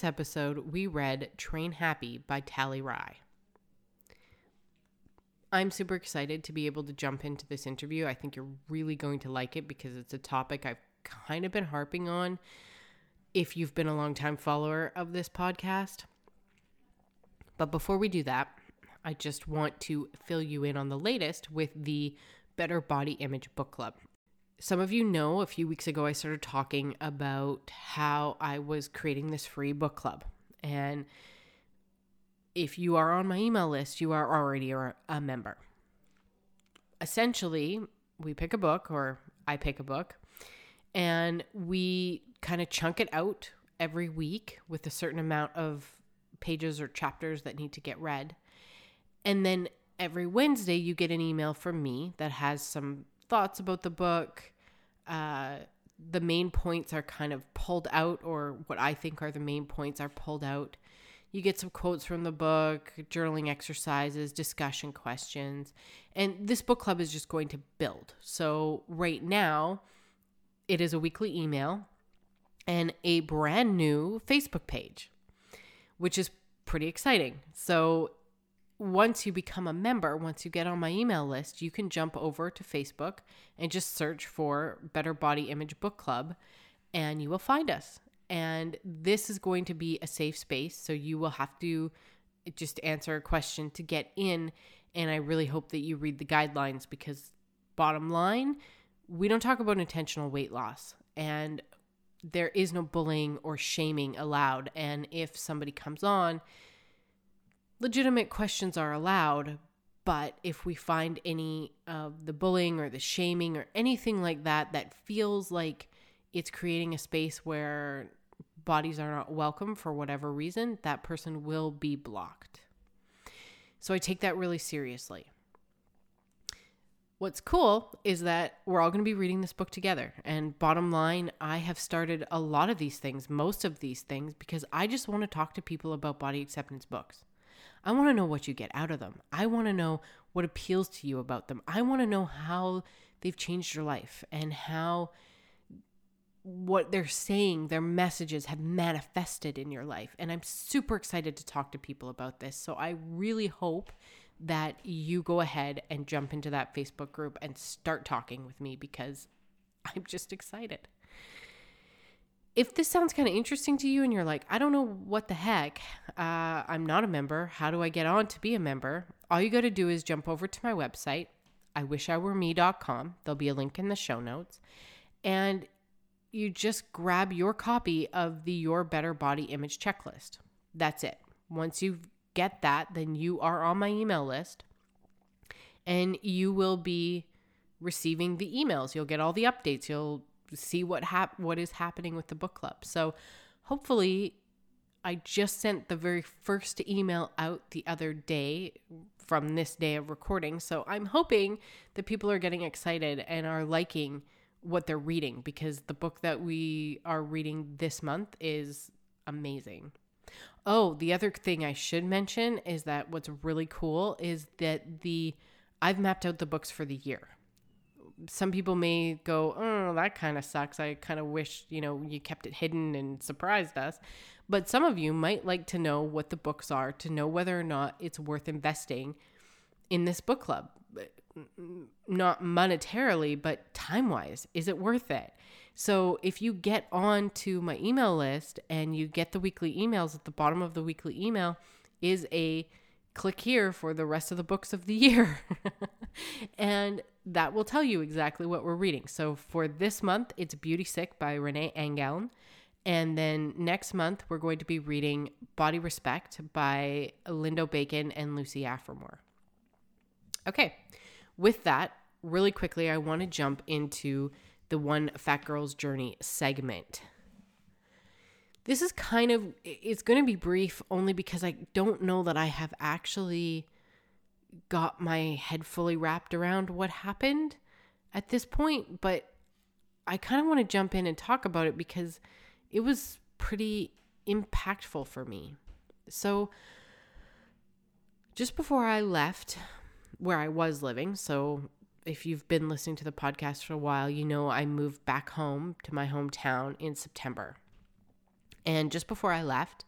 this episode, we read Train Happy by Tally Rye. I'm super excited to be able to jump into this interview. I think you're really going to like it because it's a topic I've kind of been harping on if you've been a long time follower of this podcast. But before we do that, I just want to fill you in on the latest with the Better Body Image Book Club. Some of you know a few weeks ago I started talking about how I was creating this free book club. And if you are on my email list, you are already a member. Essentially, we pick a book, or I pick a book, and we kind of chunk it out every week with a certain amount of pages or chapters that need to get read. And then every Wednesday, you get an email from me that has some thoughts about the book. Uh, the main points are kind of pulled out, or what I think are the main points are pulled out. You get some quotes from the book, journaling exercises, discussion questions. And this book club is just going to build. So, right now, it is a weekly email and a brand new Facebook page, which is pretty exciting. So, once you become a member, once you get on my email list, you can jump over to Facebook and just search for Better Body Image Book Club and you will find us. And this is going to be a safe space. So you will have to just answer a question to get in. And I really hope that you read the guidelines because, bottom line, we don't talk about intentional weight loss. And there is no bullying or shaming allowed. And if somebody comes on, legitimate questions are allowed, but if we find any of the bullying or the shaming or anything like that that feels like it's creating a space where bodies are not welcome for whatever reason, that person will be blocked. So I take that really seriously. What's cool is that we're all going to be reading this book together. And bottom line, I have started a lot of these things, most of these things, because I just want to talk to people about body acceptance books. I want to know what you get out of them. I want to know what appeals to you about them. I want to know how they've changed your life and how what they're saying, their messages have manifested in your life. And I'm super excited to talk to people about this. So I really hope that you go ahead and jump into that Facebook group and start talking with me because I'm just excited if this sounds kind of interesting to you and you're like, I don't know what the heck, uh, I'm not a member. How do I get on to be a member? All you got to do is jump over to my website, iwishiwereme.com. There'll be a link in the show notes. And you just grab your copy of the Your Better Body Image checklist. That's it. Once you get that, then you are on my email list and you will be receiving the emails. You'll get all the updates. You'll see what hap- what is happening with the book club. So hopefully I just sent the very first email out the other day from this day of recording. So I'm hoping that people are getting excited and are liking what they're reading because the book that we are reading this month is amazing. Oh, the other thing I should mention is that what's really cool is that the I've mapped out the books for the year some people may go, oh, that kind of sucks. I kind of wish, you know, you kept it hidden and surprised us. But some of you might like to know what the books are to know whether or not it's worth investing in this book club. Not monetarily, but time wise. Is it worth it? So if you get on to my email list and you get the weekly emails at the bottom of the weekly email is a click here for the rest of the books of the year. and that will tell you exactly what we're reading. So for this month, it's Beauty Sick by Renee Engeln. And then next month, we're going to be reading Body Respect by Lindo Bacon and Lucy Aphramor. Okay, with that, really quickly, I want to jump into the One Fat Girl's Journey segment. This is kind of, it's going to be brief only because I don't know that I have actually got my head fully wrapped around what happened at this point, but I kind of want to jump in and talk about it because it was pretty impactful for me. So, just before I left where I was living, so if you've been listening to the podcast for a while, you know I moved back home to my hometown in September. And just before I left,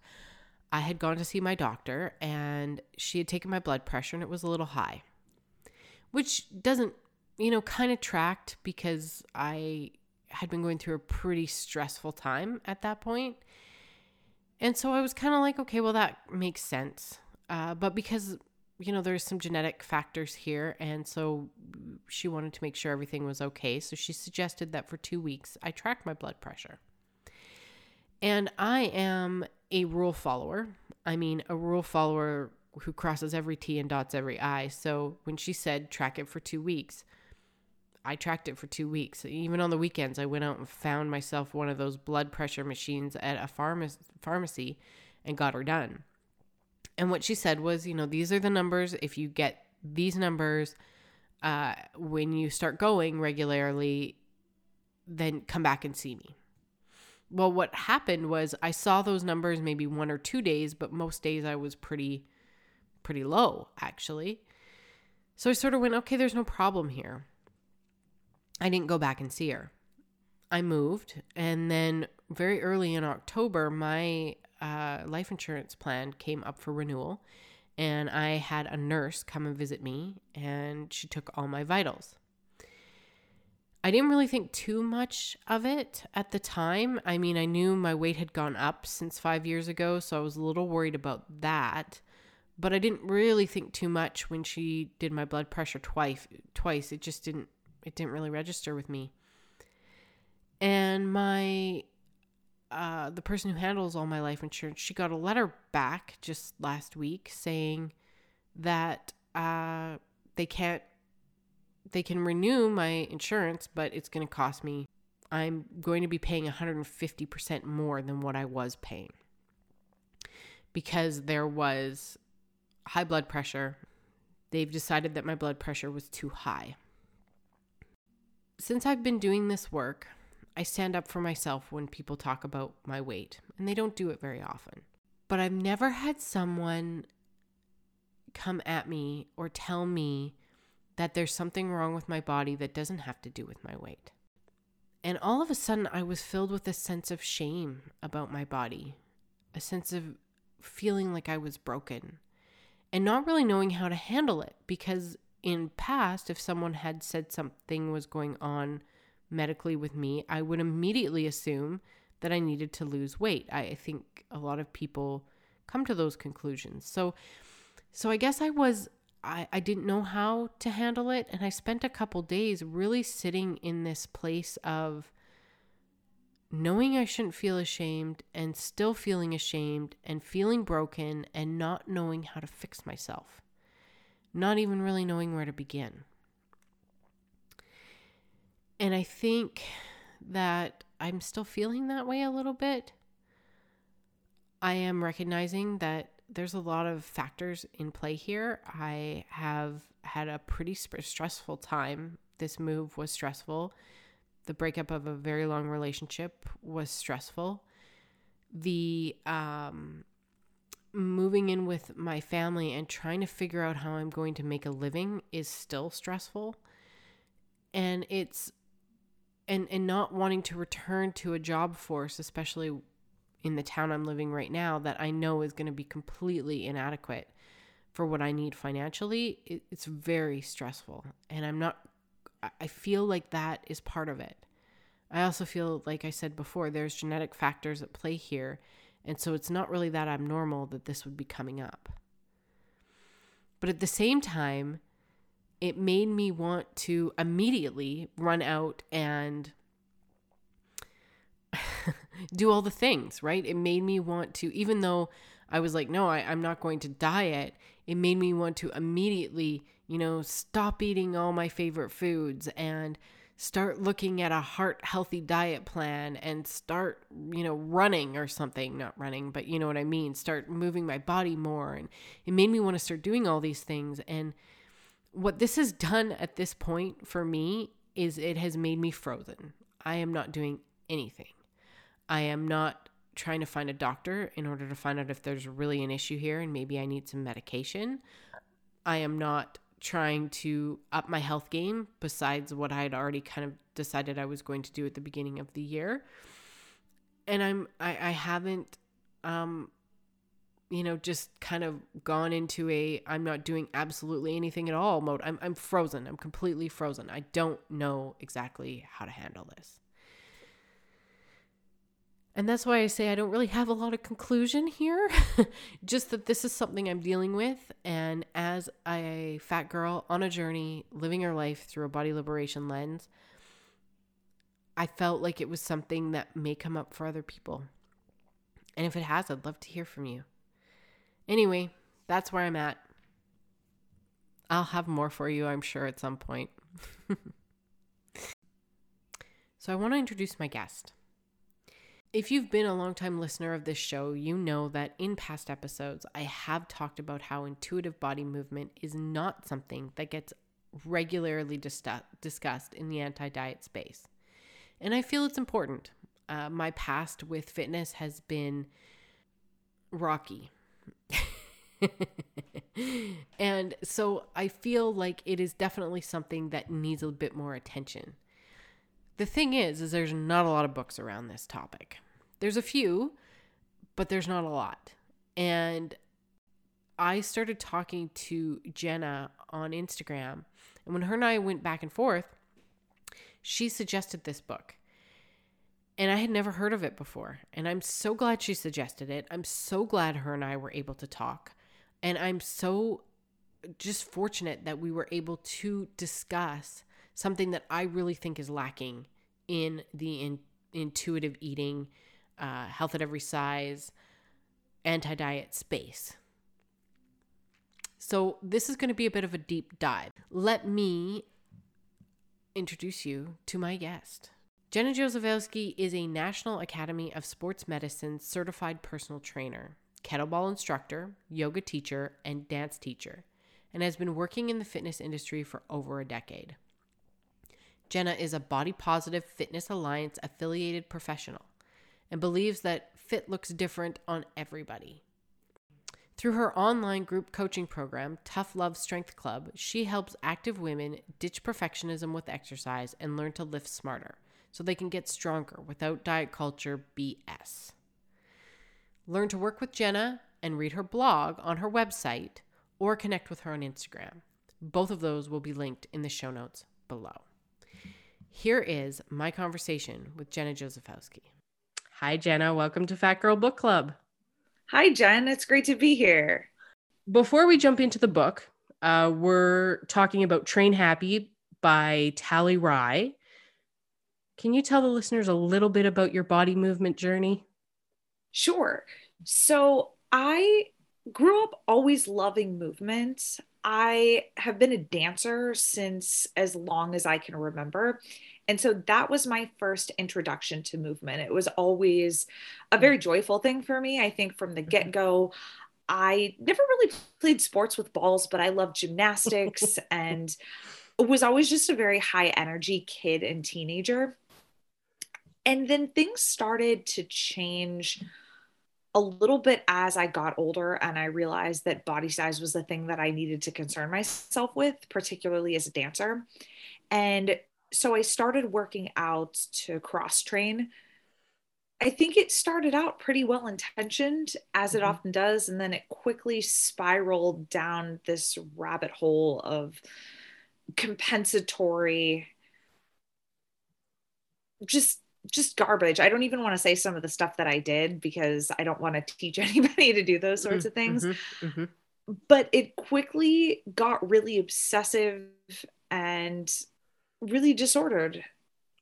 I had gone to see my doctor and she had taken my blood pressure and it was a little high, which doesn't, you know, kind of tracked because I had been going through a pretty stressful time at that point. And so I was kind of like, okay, well, that makes sense. Uh, but because, you know, there's some genetic factors here. And so she wanted to make sure everything was okay. So she suggested that for two weeks I track my blood pressure. And I am a rule follower. I mean, a rule follower who crosses every T and dots every I. So when she said track it for two weeks, I tracked it for two weeks. Even on the weekends, I went out and found myself one of those blood pressure machines at a pharma- pharmacy and got her done. And what she said was, you know, these are the numbers. If you get these numbers uh, when you start going regularly, then come back and see me well, what happened was I saw those numbers maybe one or two days, but most days I was pretty, pretty low actually. So I sort of went, okay, there's no problem here. I didn't go back and see her. I moved, and then very early in October, my uh, life insurance plan came up for renewal, and I had a nurse come and visit me, and she took all my vitals. I didn't really think too much of it at the time. I mean, I knew my weight had gone up since five years ago, so I was a little worried about that. But I didn't really think too much when she did my blood pressure twice. Twice, it just didn't. It didn't really register with me. And my, uh, the person who handles all my life insurance, she got a letter back just last week saying that uh, they can't they can renew my insurance, but it's going to cost me, I'm going to be paying 150% more than what I was paying because there was high blood pressure. They've decided that my blood pressure was too high. Since I've been doing this work, I stand up for myself when people talk about my weight, and they don't do it very often. But I've never had someone come at me or tell me that there's something wrong with my body that doesn't have to do with my weight. And all of a sudden, I was filled with a sense of shame about my body, a sense of feeling like I was broken, and not really knowing how to handle it. Because in past, if someone had said something was going on medically with me, I would immediately assume that I needed to lose weight. I think a lot of people come to those conclusions. So, so I guess I was I, I didn't know how to handle it. And I spent a couple days really sitting in this place of knowing I shouldn't feel ashamed and still feeling ashamed and feeling broken and not knowing how to fix myself, not even really knowing where to begin. And I think that I'm still feeling that way a little bit. I am recognizing that there's a lot of factors in play here. I have had a pretty stressful time. This move was stressful. The breakup of a very long relationship was stressful. The um, moving in with my family and trying to figure out how I'm going to make a living is still stressful. And it's and and not wanting to return to a job force, especially in the town I'm living right now that I know is going to be completely inadequate for what I need financially, it, it's very stressful. And I'm not, I feel like that is part of it. I also feel, like I said before, there's genetic factors at play here. And so it's not really that abnormal that this would be coming up. But at the same time, it made me want to immediately run out and do all the things, right? It made me want to, even though I was like, no, I, I'm not going to diet, it made me want to immediately, you know, stop eating all my favorite foods and start looking at a heart healthy diet plan and start, you know, running or something, not running, but you know what I mean, start moving my body more. And it made me want to start doing all these things. And what this has done at this point for me is it has made me frozen. I am not doing anything. I am not trying to find a doctor in order to find out if there's really an issue here and maybe I need some medication. I am not trying to up my health game besides what I had already kind of decided I was going to do at the beginning of the year. and I'm I, I haven't um you know just kind of gone into a I'm not doing absolutely anything at all mode. I'm I'm frozen. I'm completely frozen. I don't know exactly how to handle this. And that's why I say I don't really have a lot of conclusion here. Just that this is something I'm dealing with. And as a fat girl on a journey, living her life through a body liberation lens, I felt like it was something that may come up for other people. And if it has, I'd love to hear from you. Anyway, that's where I'm at. I'll have more for you, I'm sure, at some point. so I want to introduce my guest. If you've been a long-time listener of this show, you know that in past episodes, I have talked about how intuitive body movement is not something that gets regularly dis- discussed in the anti diet space. And I feel it's important. Uh, my past with fitness has been rocky. and so I feel like it is definitely something that needs a bit more attention. The thing is is there's not a lot of books around this topic. There's a few, but there's not a lot. And I started talking to Jenna on Instagram, and when her and I went back and forth, she suggested this book. And I had never heard of it before. And I'm so glad she suggested it. I'm so glad her and I were able to talk. And I'm so just fortunate that we were able to discuss something that I really think is lacking in the in, intuitive eating, uh, health at every size, anti diet space. So, this is going to be a bit of a deep dive. Let me introduce you to my guest. Jenna Josefowski is a National Academy of Sports Medicine certified personal trainer, kettlebell instructor, yoga teacher, and dance teacher, and has been working in the fitness industry for over a decade. Jenna is a Body Positive Fitness Alliance affiliated professional and believes that fit looks different on everybody. Through her online group coaching program, Tough Love Strength Club, she helps active women ditch perfectionism with exercise and learn to lift smarter so they can get stronger without diet culture BS. Learn to work with Jenna and read her blog on her website or connect with her on Instagram. Both of those will be linked in the show notes below. Here is my conversation with Jenna Josefowski. Hi, Jenna. Welcome to Fat Girl Book Club. Hi, Jen. It's great to be here. Before we jump into the book, uh, we're talking about Train Happy by Tally Rye. Can you tell the listeners a little bit about your body movement journey? Sure. So I grew up always loving movement. I have been a dancer since as long as I can remember. And so that was my first introduction to movement. It was always a very joyful thing for me. I think from the mm-hmm. get go, I never really played sports with balls, but I loved gymnastics and was always just a very high energy kid and teenager. And then things started to change a little bit as I got older and I realized that body size was the thing that I needed to concern myself with, particularly as a dancer. And so I started working out to cross train. I think it started out pretty well intentioned, as it mm-hmm. often does, and then it quickly spiraled down this rabbit hole of compensatory, just just garbage. I don't even want to say some of the stuff that I did because I don't want to teach anybody to do those sorts mm-hmm. of things. Mm-hmm. mm-hmm. But it quickly got really obsessive and really disordered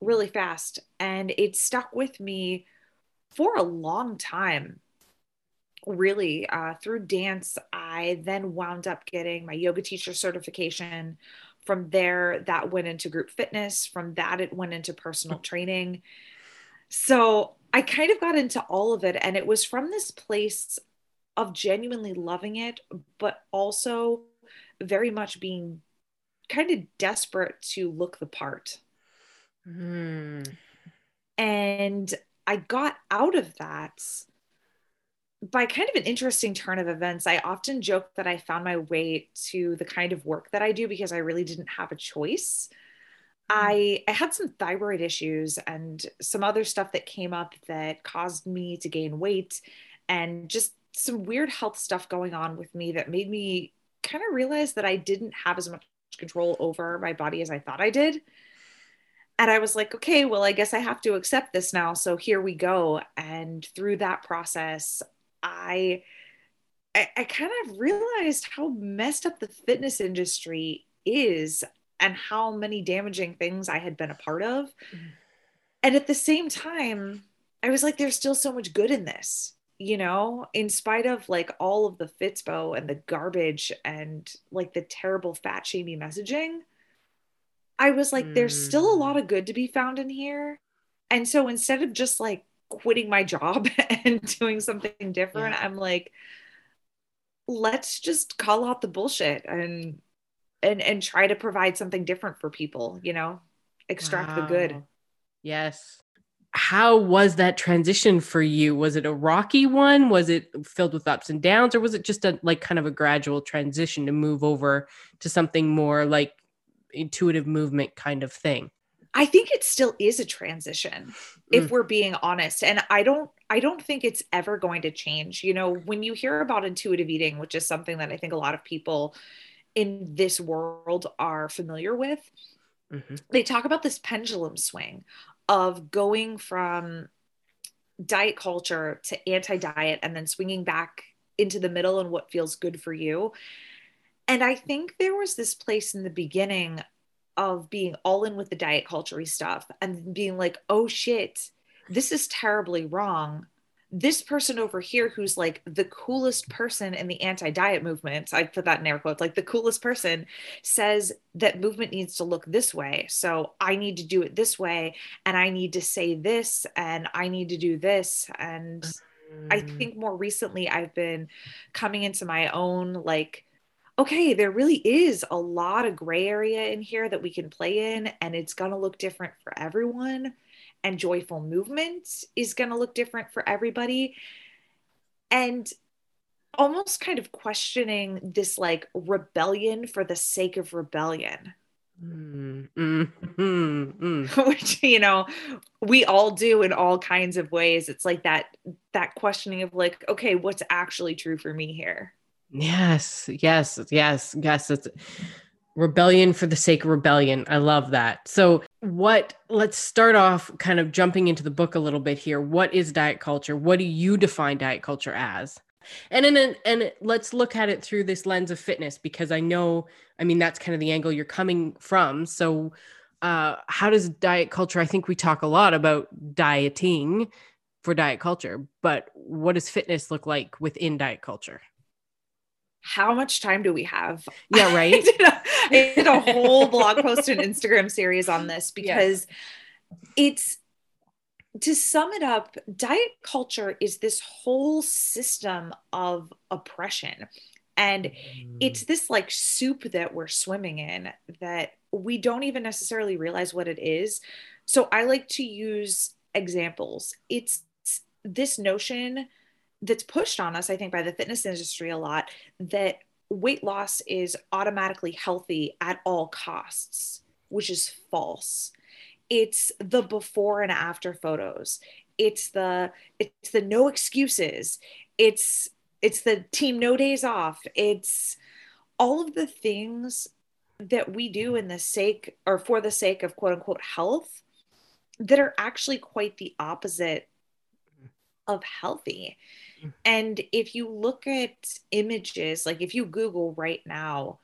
really fast and it stuck with me for a long time really uh, through dance i then wound up getting my yoga teacher certification from there that went into group fitness from that it went into personal training so i kind of got into all of it and it was from this place of genuinely loving it but also very much being kind of desperate to look the part. Mm. And I got out of that by kind of an interesting turn of events. I often joke that I found my way to the kind of work that I do because I really didn't have a choice. Mm. I, I had some thyroid issues and some other stuff that came up that caused me to gain weight and just some weird health stuff going on with me that made me kind of realize that I didn't have as much control over my body as I thought I did. And I was like, okay, well, I guess I have to accept this now. So here we go. And through that process, I I, I kind of realized how messed up the fitness industry is and how many damaging things I had been a part of. Mm-hmm. And at the same time, I was like, there's still so much good in this, you know, in spite of like all of the Fitspo and the garbage and like the terrible fat shamey messaging. I was like, mm. there's still a lot of good to be found in here. And so instead of just like quitting my job and doing something different, yeah. I'm like, let's just call out the bullshit and and and try to provide something different for people you know extract wow. the good yes how was that transition for you was it a rocky one was it filled with ups and downs or was it just a like kind of a gradual transition to move over to something more like intuitive movement kind of thing I think it still is a transition mm. if we're being honest and I don't I don't think it's ever going to change. You know, when you hear about intuitive eating, which is something that I think a lot of people in this world are familiar with, mm-hmm. they talk about this pendulum swing of going from diet culture to anti diet and then swinging back into the middle and what feels good for you. And I think there was this place in the beginning of being all in with the diet culture stuff and being like, oh shit, this is terribly wrong. This person over here, who's like the coolest person in the anti diet movement, I put that in air quotes, like the coolest person says that movement needs to look this way. So I need to do it this way. And I need to say this and I need to do this. And I mm. think more recently, I've been coming into my own like, okay, there really is a lot of gray area in here that we can play in, and it's going to look different for everyone. And joyful movement is going to look different for everybody. And almost kind of questioning this like rebellion for the sake of rebellion. Mm, mm, mm, which you know we all do in all kinds of ways it's like that that questioning of like okay what's actually true for me here Yes, yes, yes, yes. It's rebellion for the sake of rebellion. I love that. So, what, let's start off kind of jumping into the book a little bit here. What is diet culture? What do you define diet culture as? And in and let's look at it through this lens of fitness because I know, I mean, that's kind of the angle you're coming from. So, uh, how does diet culture? I think we talk a lot about dieting for diet culture, but what does fitness look like within diet culture? How much time do we have? Yeah, right. I, did a, I did a whole blog post and Instagram series on this because it's to sum it up, diet culture is this whole system of oppression. And mm. it's this like soup that we're swimming in that we don't even necessarily realize what it is. So I like to use examples. It's this notion that's pushed on us, I think, by the fitness industry a lot that weight loss is automatically healthy at all costs, which is false. It's the before and after photos. It's the it's the no excuses. It's it's the team no days off. It's all of the things that we do in the sake or for the sake of quote unquote health that are actually quite the opposite of healthy. And if you look at images, like if you Google right now,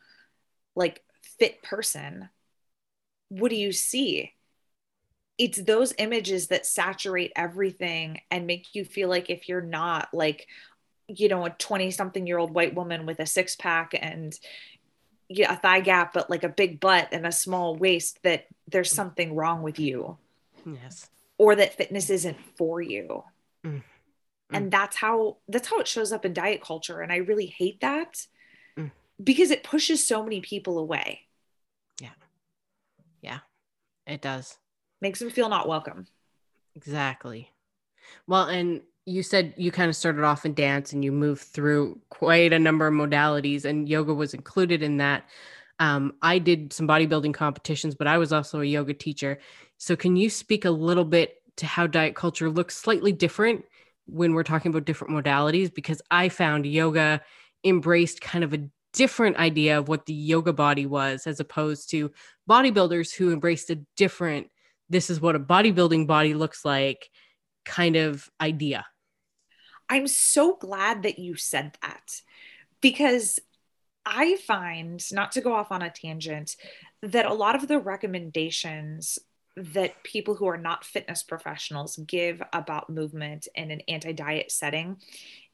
like fit person, what do you see? It's those images that saturate everything and make you feel like if you're not like, you know, a 20 something year old white woman with a six pack and yeah, a thigh gap, but like a big butt and a small waist, that there's something wrong with you. Yes. Or that fitness isn't for you. Mm-hmm. Mm. And that's how that's how it shows up in diet culture and i really hate that mm. because it pushes so many people away. Yeah. Yeah it does. Makes them feel not welcome. Exactly. Well and you said you kind of started off in dance and you moved through quite a number of modalities and yoga was included in that. Um, I did some bodybuilding competitions, but I was also a yoga teacher. So, can you speak a little bit to how diet culture looks slightly different when we're talking about different modalities? Because I found yoga embraced kind of a different idea of what the yoga body was, as opposed to bodybuilders who embraced a different, this is what a bodybuilding body looks like kind of idea. I'm so glad that you said that because I find, not to go off on a tangent, that a lot of the recommendations that people who are not fitness professionals give about movement in an anti diet setting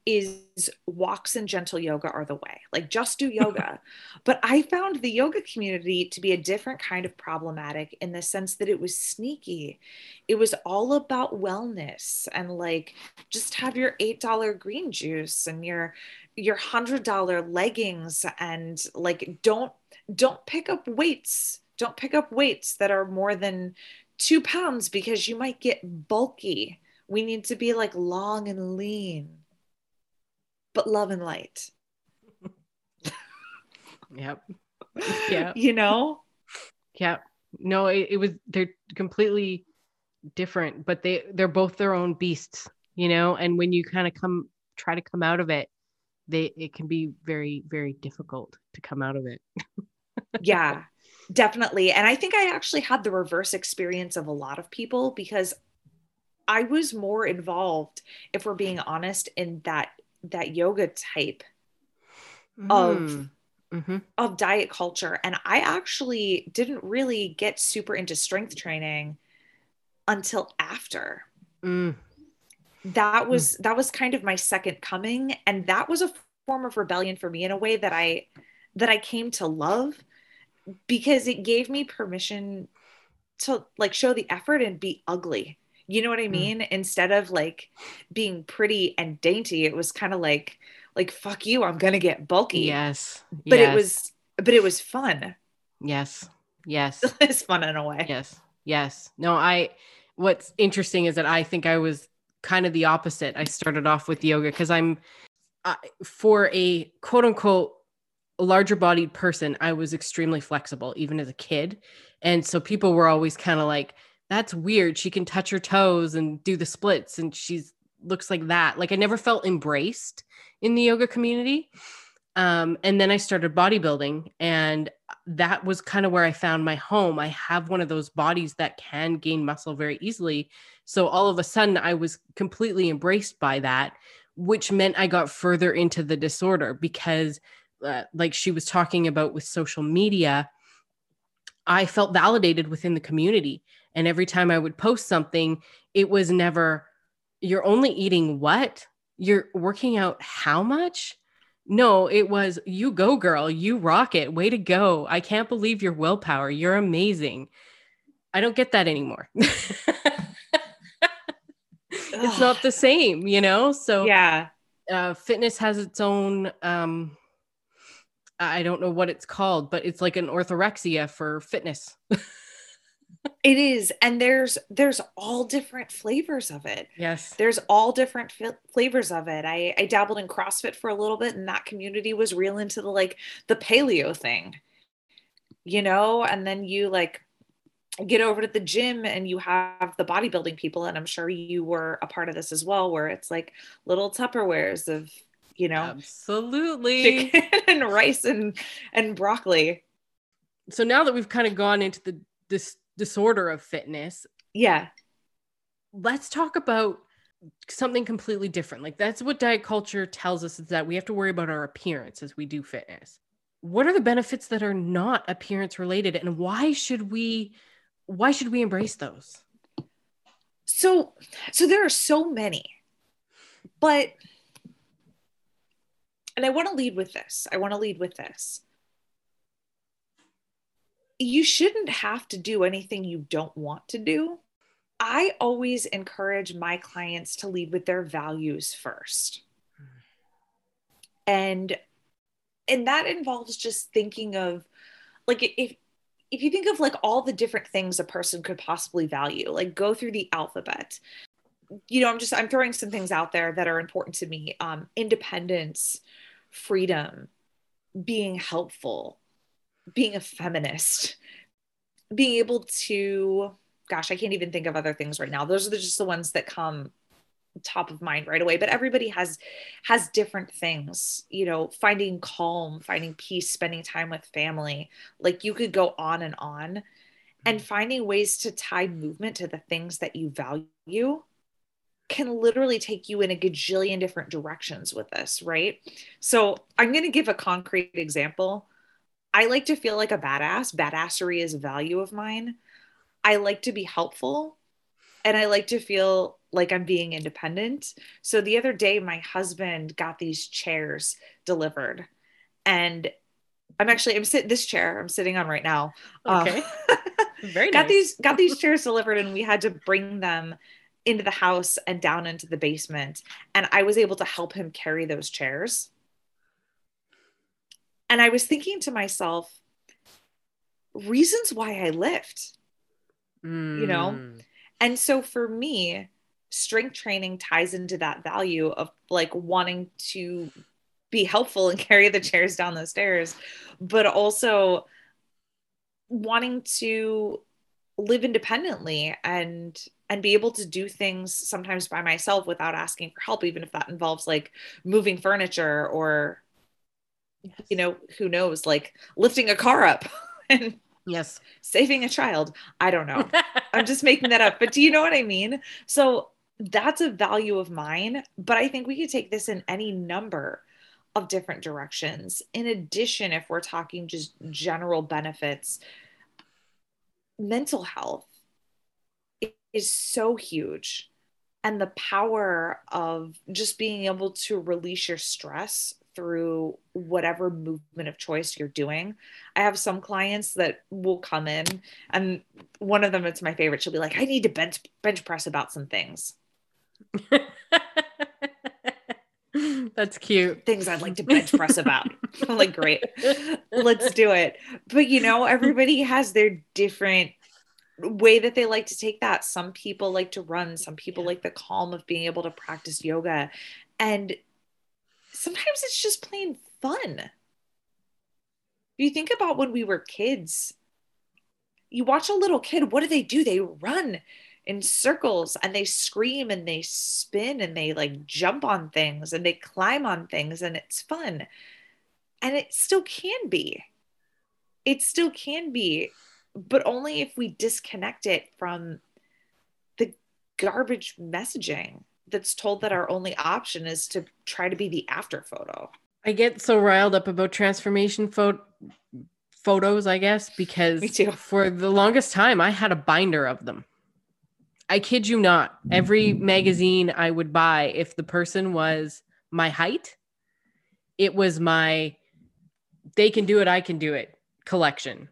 is walks and gentle yoga are the way. Like just do yoga. but I found the yoga community to be a different kind of problematic in the sense that it was sneaky. It was all about wellness and like just have your $8 green juice and your your $100 leggings and like don't don't pick up weights. Don't pick up weights that are more than 2 pounds because you might get bulky. We need to be like long and lean but love and light. yep. Yeah. You know? Yeah. No, it, it was they're completely different, but they they're both their own beasts, you know, and when you kind of come try to come out of it, they it can be very very difficult to come out of it. yeah. Definitely. And I think I actually had the reverse experience of a lot of people because I was more involved, if we're being honest, in that that yoga type mm. of mm-hmm. of diet culture and i actually didn't really get super into strength training until after mm. that was mm. that was kind of my second coming and that was a form of rebellion for me in a way that i that i came to love because it gave me permission to like show the effort and be ugly you know what I mm. mean? Mm. Instead of like being pretty and dainty, it was kind of like like fuck you, I'm going to get bulky. Yes. But yes. it was but it was fun. Yes. Yes. it's fun in a way. Yes. Yes. No, I what's interesting is that I think I was kind of the opposite. I started off with yoga because I'm uh, for a quote unquote larger bodied person, I was extremely flexible even as a kid. And so people were always kind of like, that's weird. She can touch her toes and do the splits and she's looks like that. Like I never felt embraced in the yoga community. Um, and then I started bodybuilding, and that was kind of where I found my home. I have one of those bodies that can gain muscle very easily. So all of a sudden, I was completely embraced by that, which meant I got further into the disorder because, uh, like she was talking about with social media, I felt validated within the community. And every time I would post something, it was never, you're only eating what? You're working out how much? No, it was, you go, girl. You rock it. Way to go. I can't believe your willpower. You're amazing. I don't get that anymore. it's not the same, you know? So, yeah. Uh, fitness has its own um, I don't know what it's called, but it's like an orthorexia for fitness. it is and there's there's all different flavors of it. Yes. There's all different f- flavors of it. I, I dabbled in crossfit for a little bit and that community was real into the like the paleo thing you know? And then you like get over to the gym and you have the bodybuilding people and i'm sure you were a part of this as well where it's like little tupperwares of you know? Absolutely. Chicken and rice and and broccoli. So now that we've kind of gone into the this disorder of fitness yeah. let's talk about something completely different. Like that's what diet culture tells us is that we have to worry about our appearance as we do fitness. What are the benefits that are not appearance related and why should we why should we embrace those? So so there are so many but and I want to lead with this. I want to lead with this. You shouldn't have to do anything you don't want to do. I always encourage my clients to lead with their values first. And and that involves just thinking of like if if you think of like all the different things a person could possibly value, like go through the alphabet. You know, I'm just I'm throwing some things out there that are important to me. Um, independence, freedom, being helpful, being a feminist, being able to, gosh, I can't even think of other things right now. Those are just the ones that come top of mind right away but everybody has has different things you know finding calm finding peace spending time with family like you could go on and on and mm-hmm. finding ways to tie movement to the things that you value can literally take you in a gajillion different directions with this right? So i'm going to give a concrete example. I like to feel like a badass. Badassery is a value of mine. I like to be helpful and i like to feel like I'm being independent. So the other day, my husband got these chairs delivered, and I'm actually I'm sitting this chair I'm sitting on right now. Um, okay, very got these got these chairs delivered, and we had to bring them into the house and down into the basement, and I was able to help him carry those chairs. And I was thinking to myself, reasons why I lift, mm. you know. Hmm. And so for me, strength training ties into that value of like wanting to be helpful and carry the chairs down the stairs, but also wanting to live independently and and be able to do things sometimes by myself without asking for help even if that involves like moving furniture or yes. you know who knows like lifting a car up and yes saving a child i don't know i'm just making that up but do you know what i mean so that's a value of mine. But I think we could take this in any number of different directions. In addition, if we're talking just general benefits, mental health is so huge. And the power of just being able to release your stress through whatever movement of choice you're doing. I have some clients that will come in, and one of them, it's my favorite. She'll be like, I need to bench, bench press about some things. That's cute. Things I'd like to bench press about. I'm like, great, let's do it. But you know, everybody has their different way that they like to take that. Some people like to run, some people like the calm of being able to practice yoga. And sometimes it's just plain fun. If you think about when we were kids, you watch a little kid, what do they do? They run in circles and they scream and they spin and they like jump on things and they climb on things and it's fun. And it still can be. It still can be, but only if we disconnect it from the garbage messaging that's told that our only option is to try to be the after photo. I get so riled up about transformation photo photos, I guess, because for the longest time I had a binder of them. I kid you not. Every magazine I would buy, if the person was my height, it was my they can do it, I can do it collection.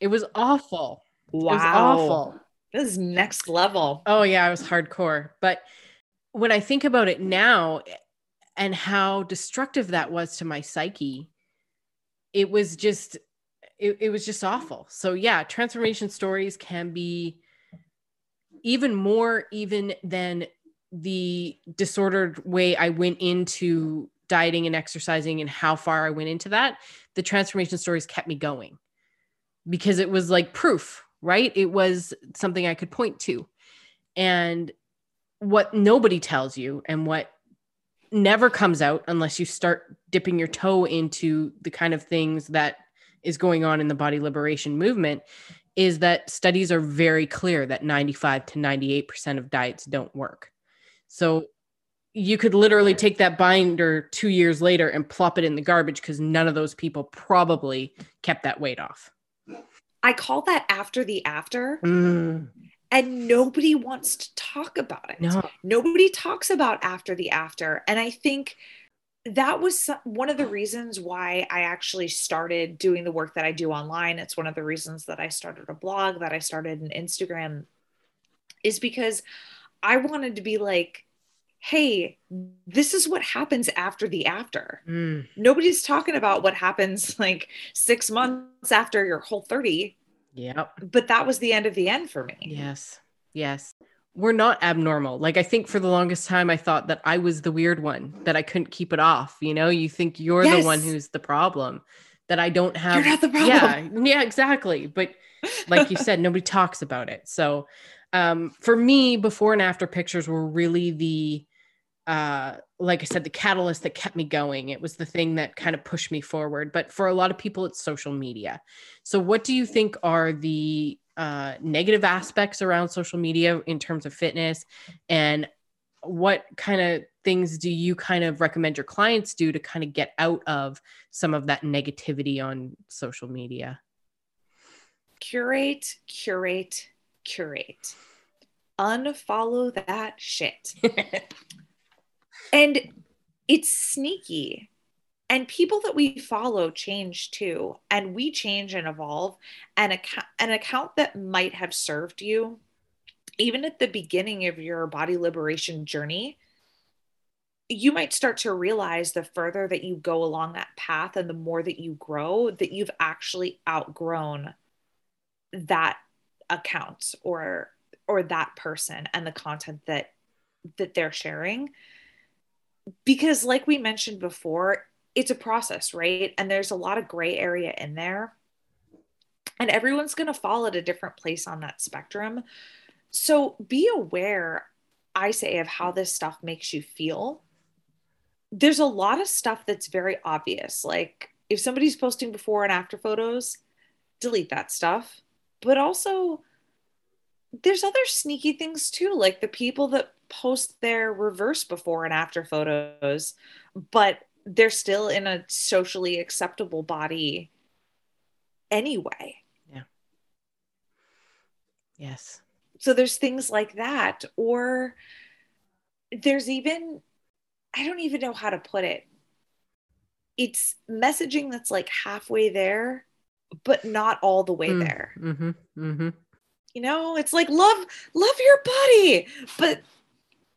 It was awful. Wow. It was awful. This is next level. Oh yeah, I was hardcore. But when I think about it now and how destructive that was to my psyche, it was just it, it was just awful. So yeah, transformation stories can be even more even than the disordered way I went into dieting and exercising and how far I went into that, the transformation stories kept me going because it was like proof, right? It was something I could point to. And what nobody tells you and what never comes out unless you start dipping your toe into the kind of things that is going on in the body liberation movement is that studies are very clear that 95 to 98% of diets don't work. So you could literally take that binder two years later and plop it in the garbage because none of those people probably kept that weight off. I call that after the after. Mm. And nobody wants to talk about it. No. Nobody talks about after the after. And I think that was one of the reasons why I actually started doing the work that I do online. It's one of the reasons that I started a blog, that I started an Instagram, is because I wanted to be like, hey, this is what happens after the after. Mm. Nobody's talking about what happens like six months after your whole 30. Yep. But that was the end of the end for me. Yes. Yes we're not abnormal. Like I think for the longest time I thought that I was the weird one that I couldn't keep it off, you know? You think you're yes. the one who's the problem. that I don't have. You're not the problem. Yeah, yeah, exactly. But like you said, nobody talks about it. So um, for me, before and after pictures were really the uh like i said the catalyst that kept me going it was the thing that kind of pushed me forward but for a lot of people it's social media so what do you think are the uh negative aspects around social media in terms of fitness? And what kind of things do you kind of recommend your clients do to kind of get out of some of that negativity on social media? Curate curate curate. Unfollow that shit. And it's sneaky and people that we follow change too and we change and evolve and account, an account that might have served you even at the beginning of your body liberation journey you might start to realize the further that you go along that path and the more that you grow that you've actually outgrown that account or or that person and the content that that they're sharing. Because like we mentioned before it's a process right? And there's a lot of gray area in there. And everyone's going to fall at a different place on that spectrum. So be aware i say of how this stuff makes you feel. There's a lot of stuff that's very obvious. Like if somebody's posting before and after photos delete that stuff. But also there's other sneaky things too like the people that post their reverse before and after photos, but they're still in a socially acceptable body anyway. Yeah. Yes. So there's things like that. Or there's even, I don't even know how to put it. It's messaging that's like halfway there, but not all the way mm, there. Mm-hmm, mm-hmm. You know, it's like love, love your body, but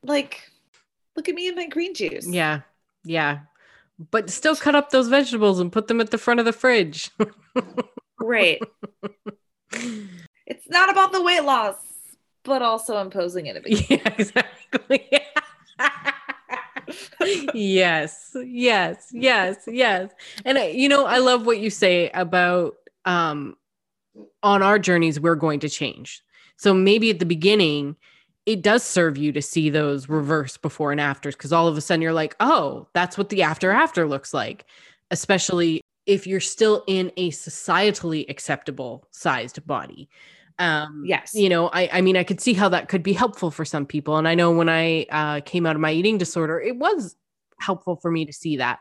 like look at me and my green juice. Yeah. Yeah. But still cut up those vegetables and put them at the front of the fridge. right. It's not about the weight loss, but also imposing it a. Yeah, exactly. yes, yes, yes, yes. And you know, I love what you say about um on our journeys we're going to change. So maybe at the beginning it does serve you to see those reverse before and afters because all of a sudden you're like, oh, that's what the after after looks like, especially if you're still in a societally acceptable sized body. Um, yes. You know, I, I mean, I could see how that could be helpful for some people. And I know when I uh, came out of my eating disorder, it was helpful for me to see that.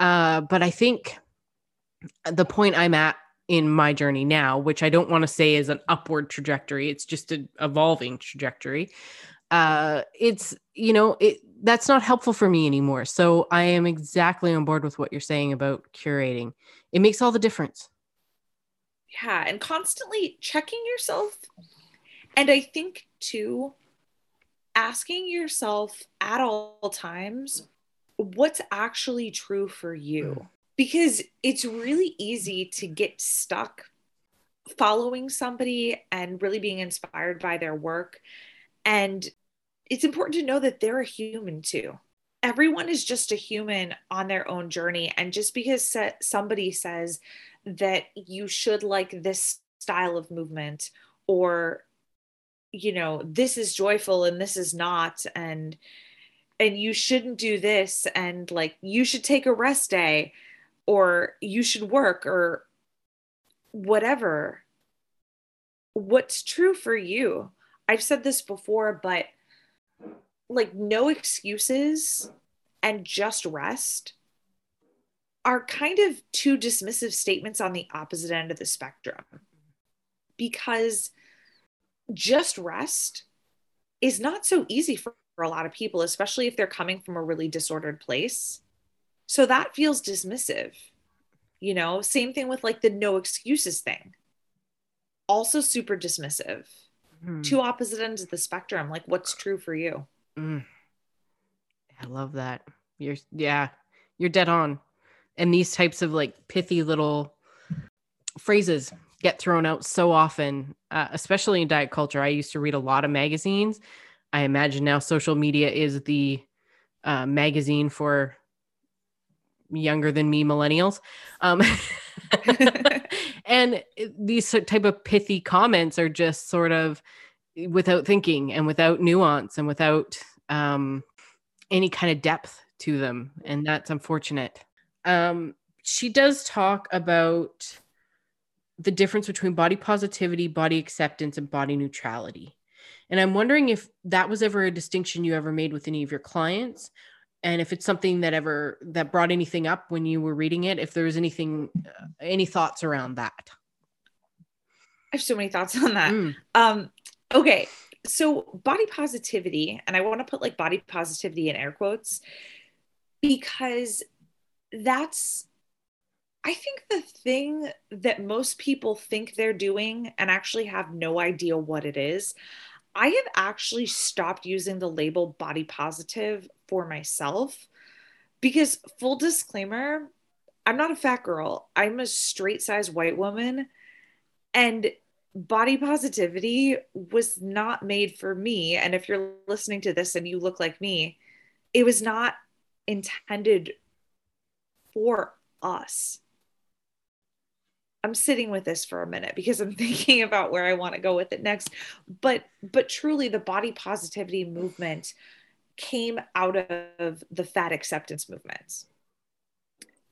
Uh, but I think the point I'm at in my journey now, which I don't want to say is an upward trajectory. It's just an evolving trajectory. Uh, it's, you know, it, that's not helpful for me anymore. So I am exactly on board with what you're saying about curating. It makes all the difference. Yeah. And constantly checking yourself. And I think too, asking yourself at all times what's actually true for you. Mm because it's really easy to get stuck following somebody and really being inspired by their work. And it's important to know that they're a human too. Everyone is just a human on their own journey. And just because somebody says that you should like this style of movement or, you know, this is joyful and this is not, and and you shouldn't do this and like you should take a rest day or you should work or whatever. What's true for you? I've said this before, but like no excuses and just rest are kind of two dismissive statements on the opposite end of the spectrum because just rest is not so easy for, a lot of people, especially if they're coming from a really disordered place. So that feels dismissive. You know, same thing with like the no excuses thing. Also super dismissive. Mm. Two opposite ends of the spectrum. Like what's true for you? Mm. I love that. You're yeah, you're dead on. And these types of like pithy little phrases get thrown out so often, uh, especially in diet culture. I used to read a lot of magazines. I imagine now social media is the uh, magazine for younger than me millennials. Um, and these type of pithy comments are just sort of without thinking and without nuance and without um, any kind of depth to them. And that's unfortunate. Um, she does talk about the difference between body positivity, body acceptance, and body neutrality. And I'm wondering if that was ever a distinction you ever made with any of your clients, and if it's something that ever that brought anything up when you were reading it. If there was anything, uh, any thoughts around that. I have so many thoughts on that. Mm. Um, okay, so body positivity, and I want to put like body positivity in air quotes because that's I think the thing that most people think they're doing and actually have no idea what it is, I have actually stopped using the label body positive for myself because, full disclaimer, I'm not a fat girl. I'm a straight size white woman. And body positivity was not made for me. And if you're listening to this and you look like me, it was not intended for us. I'm sitting with this for a minute because I'm thinking about where I want to go with it next. But but truly the body positivity movement came out of the fat acceptance movement.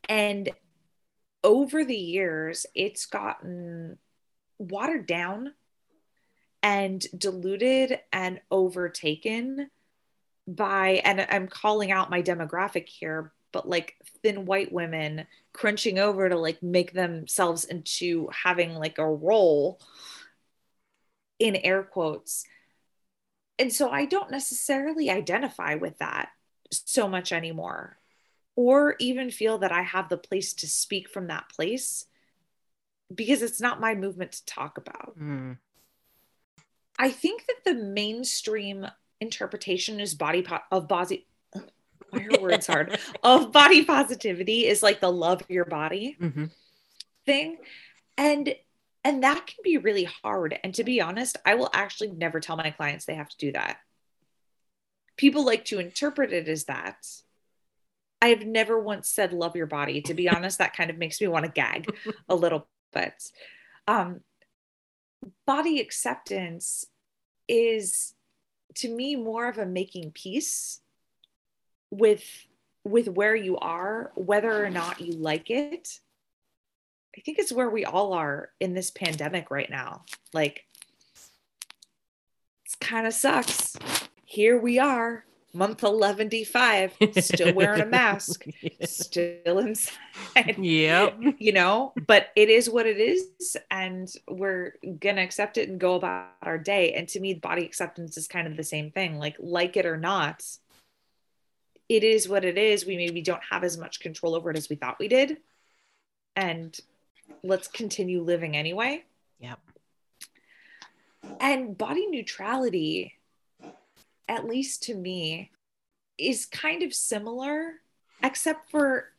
And over the years, it's gotten watered down and diluted and overtaken by, and I'm calling out my demographic here, but like thin white women crunching over to like make themselves into having like a role in air quotes. And so I don't necessarily identify with that so much anymore, or even feel that I have the place to speak from that place because it's not my movement to talk about. Mm. I think that the mainstream interpretation is body po- of body why are words hard of body positivity is like the love your body mm-hmm. thing and and that can be really hard. And to be honest i will actually never tell my clients they have to do that. People like to interpret it as that. I have never once said love your body. To be honest that kind of makes me want to gag a little bit. Um body acceptance is to me more of a making peace with with where you are whether or not you like it i think it's where we all are in this pandemic right now. Like it kind of sucks. Here we are month 11 5 still wearing a mask still inside yep. you know? But it is what it is and we're gonna accept it and go about our day. And to me body acceptance is kind of the same thing. Like like it or not it is what it is. We maybe don't have as much control over it as we thought we did. And let's continue living anyway yep and body neutrality at least to me, is kind of similar, except for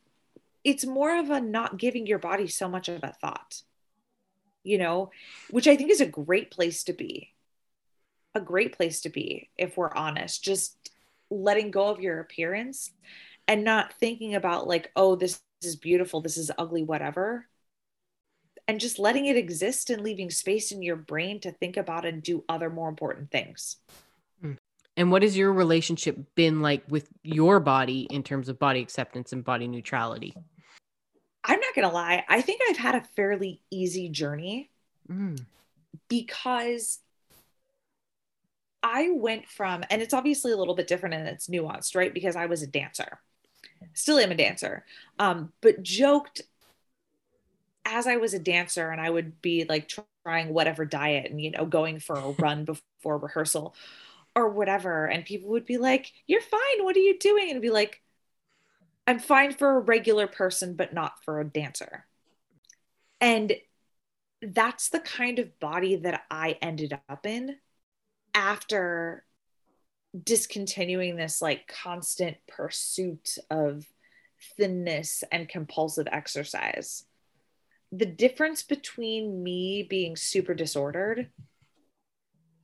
it's more of a not giving your body so much of a thought, you know, which I think is a great place to be. A great place to be, if we're honest, just letting go of your appearance and not thinking about, like, oh, this is beautiful, this is ugly, whatever. And just letting it exist and leaving space in your brain to think about and do other more important things. And what has your relationship been like with your body in terms of body acceptance and body neutrality? I'm not going to lie. I think I've had a fairly easy journey mm. because I went from, and it's obviously a little bit different and it's nuanced, right? Because I was a dancer, still am a dancer, um, but joked as I was a dancer and I would be like trying whatever diet and, you know, going for a run before rehearsal or whatever. And people would be like, You're fine. What are you doing? And be like, I'm fine for a regular person, but not for a dancer. And that's the kind of body that I ended up in after discontinuing this like constant pursuit of thinness and compulsive exercise. The difference between me being super disordered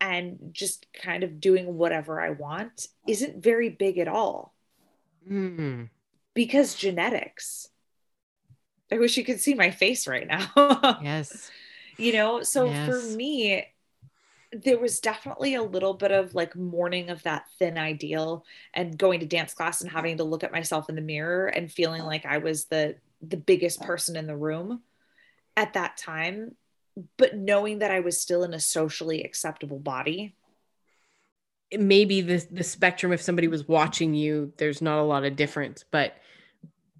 and just kind of doing whatever I want isn't very big at all. Mm. because genetics. I wish you could see my face right now. yes. You know, so yes. for me, there was definitely a little bit of like mourning of that thin ideal and going to dance class and having to look at myself in the mirror and feeling like I was the the biggest person in the room at that time but knowing that I was still in a socially acceptable body. Maybe the the spectrum if somebody was watching you there's not a lot of difference but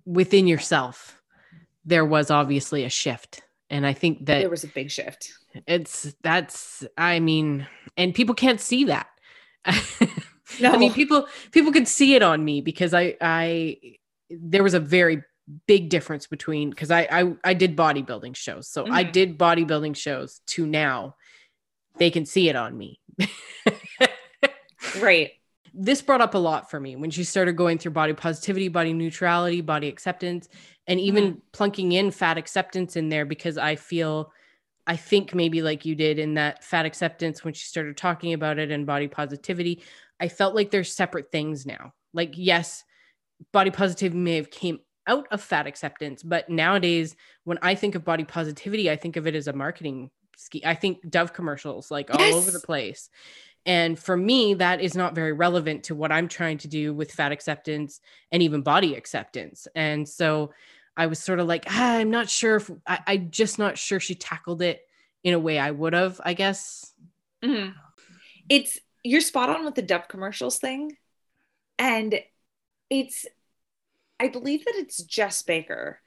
within yourself there was obviously a shift. And i think that there was a big shift. it's that's i mean and people can't see that. No. i mean people people could see it on me because i i there was a very big difference between because I, I i did bodybuilding shows so mm-hmm. i did bodybuilding shows to now they can see it on me right this brought up a lot for me when she started going through body positivity body neutrality body acceptance and even mm-hmm. plunking in fat acceptance in there because i feel I think maybe like you did in that fat acceptance when she started talking about it and body positivity, I felt like they're separate things now. Like yes, body positivity may have came out of fat acceptance, but nowadays when I think of body positivity, I think of it as a marketing scheme. I think Dove commercials like yes. all over the place. And for me, that is not very relevant to what I'm trying to do with fat acceptance and even body acceptance. And so I was sort of like, ah, I'm not sure if I, I'm just not sure she tackled it in a way I would have, I guess. Mm-hmm. It's you're spot on with the Dove commercials thing. And it's, I believe that it's Jes Baker.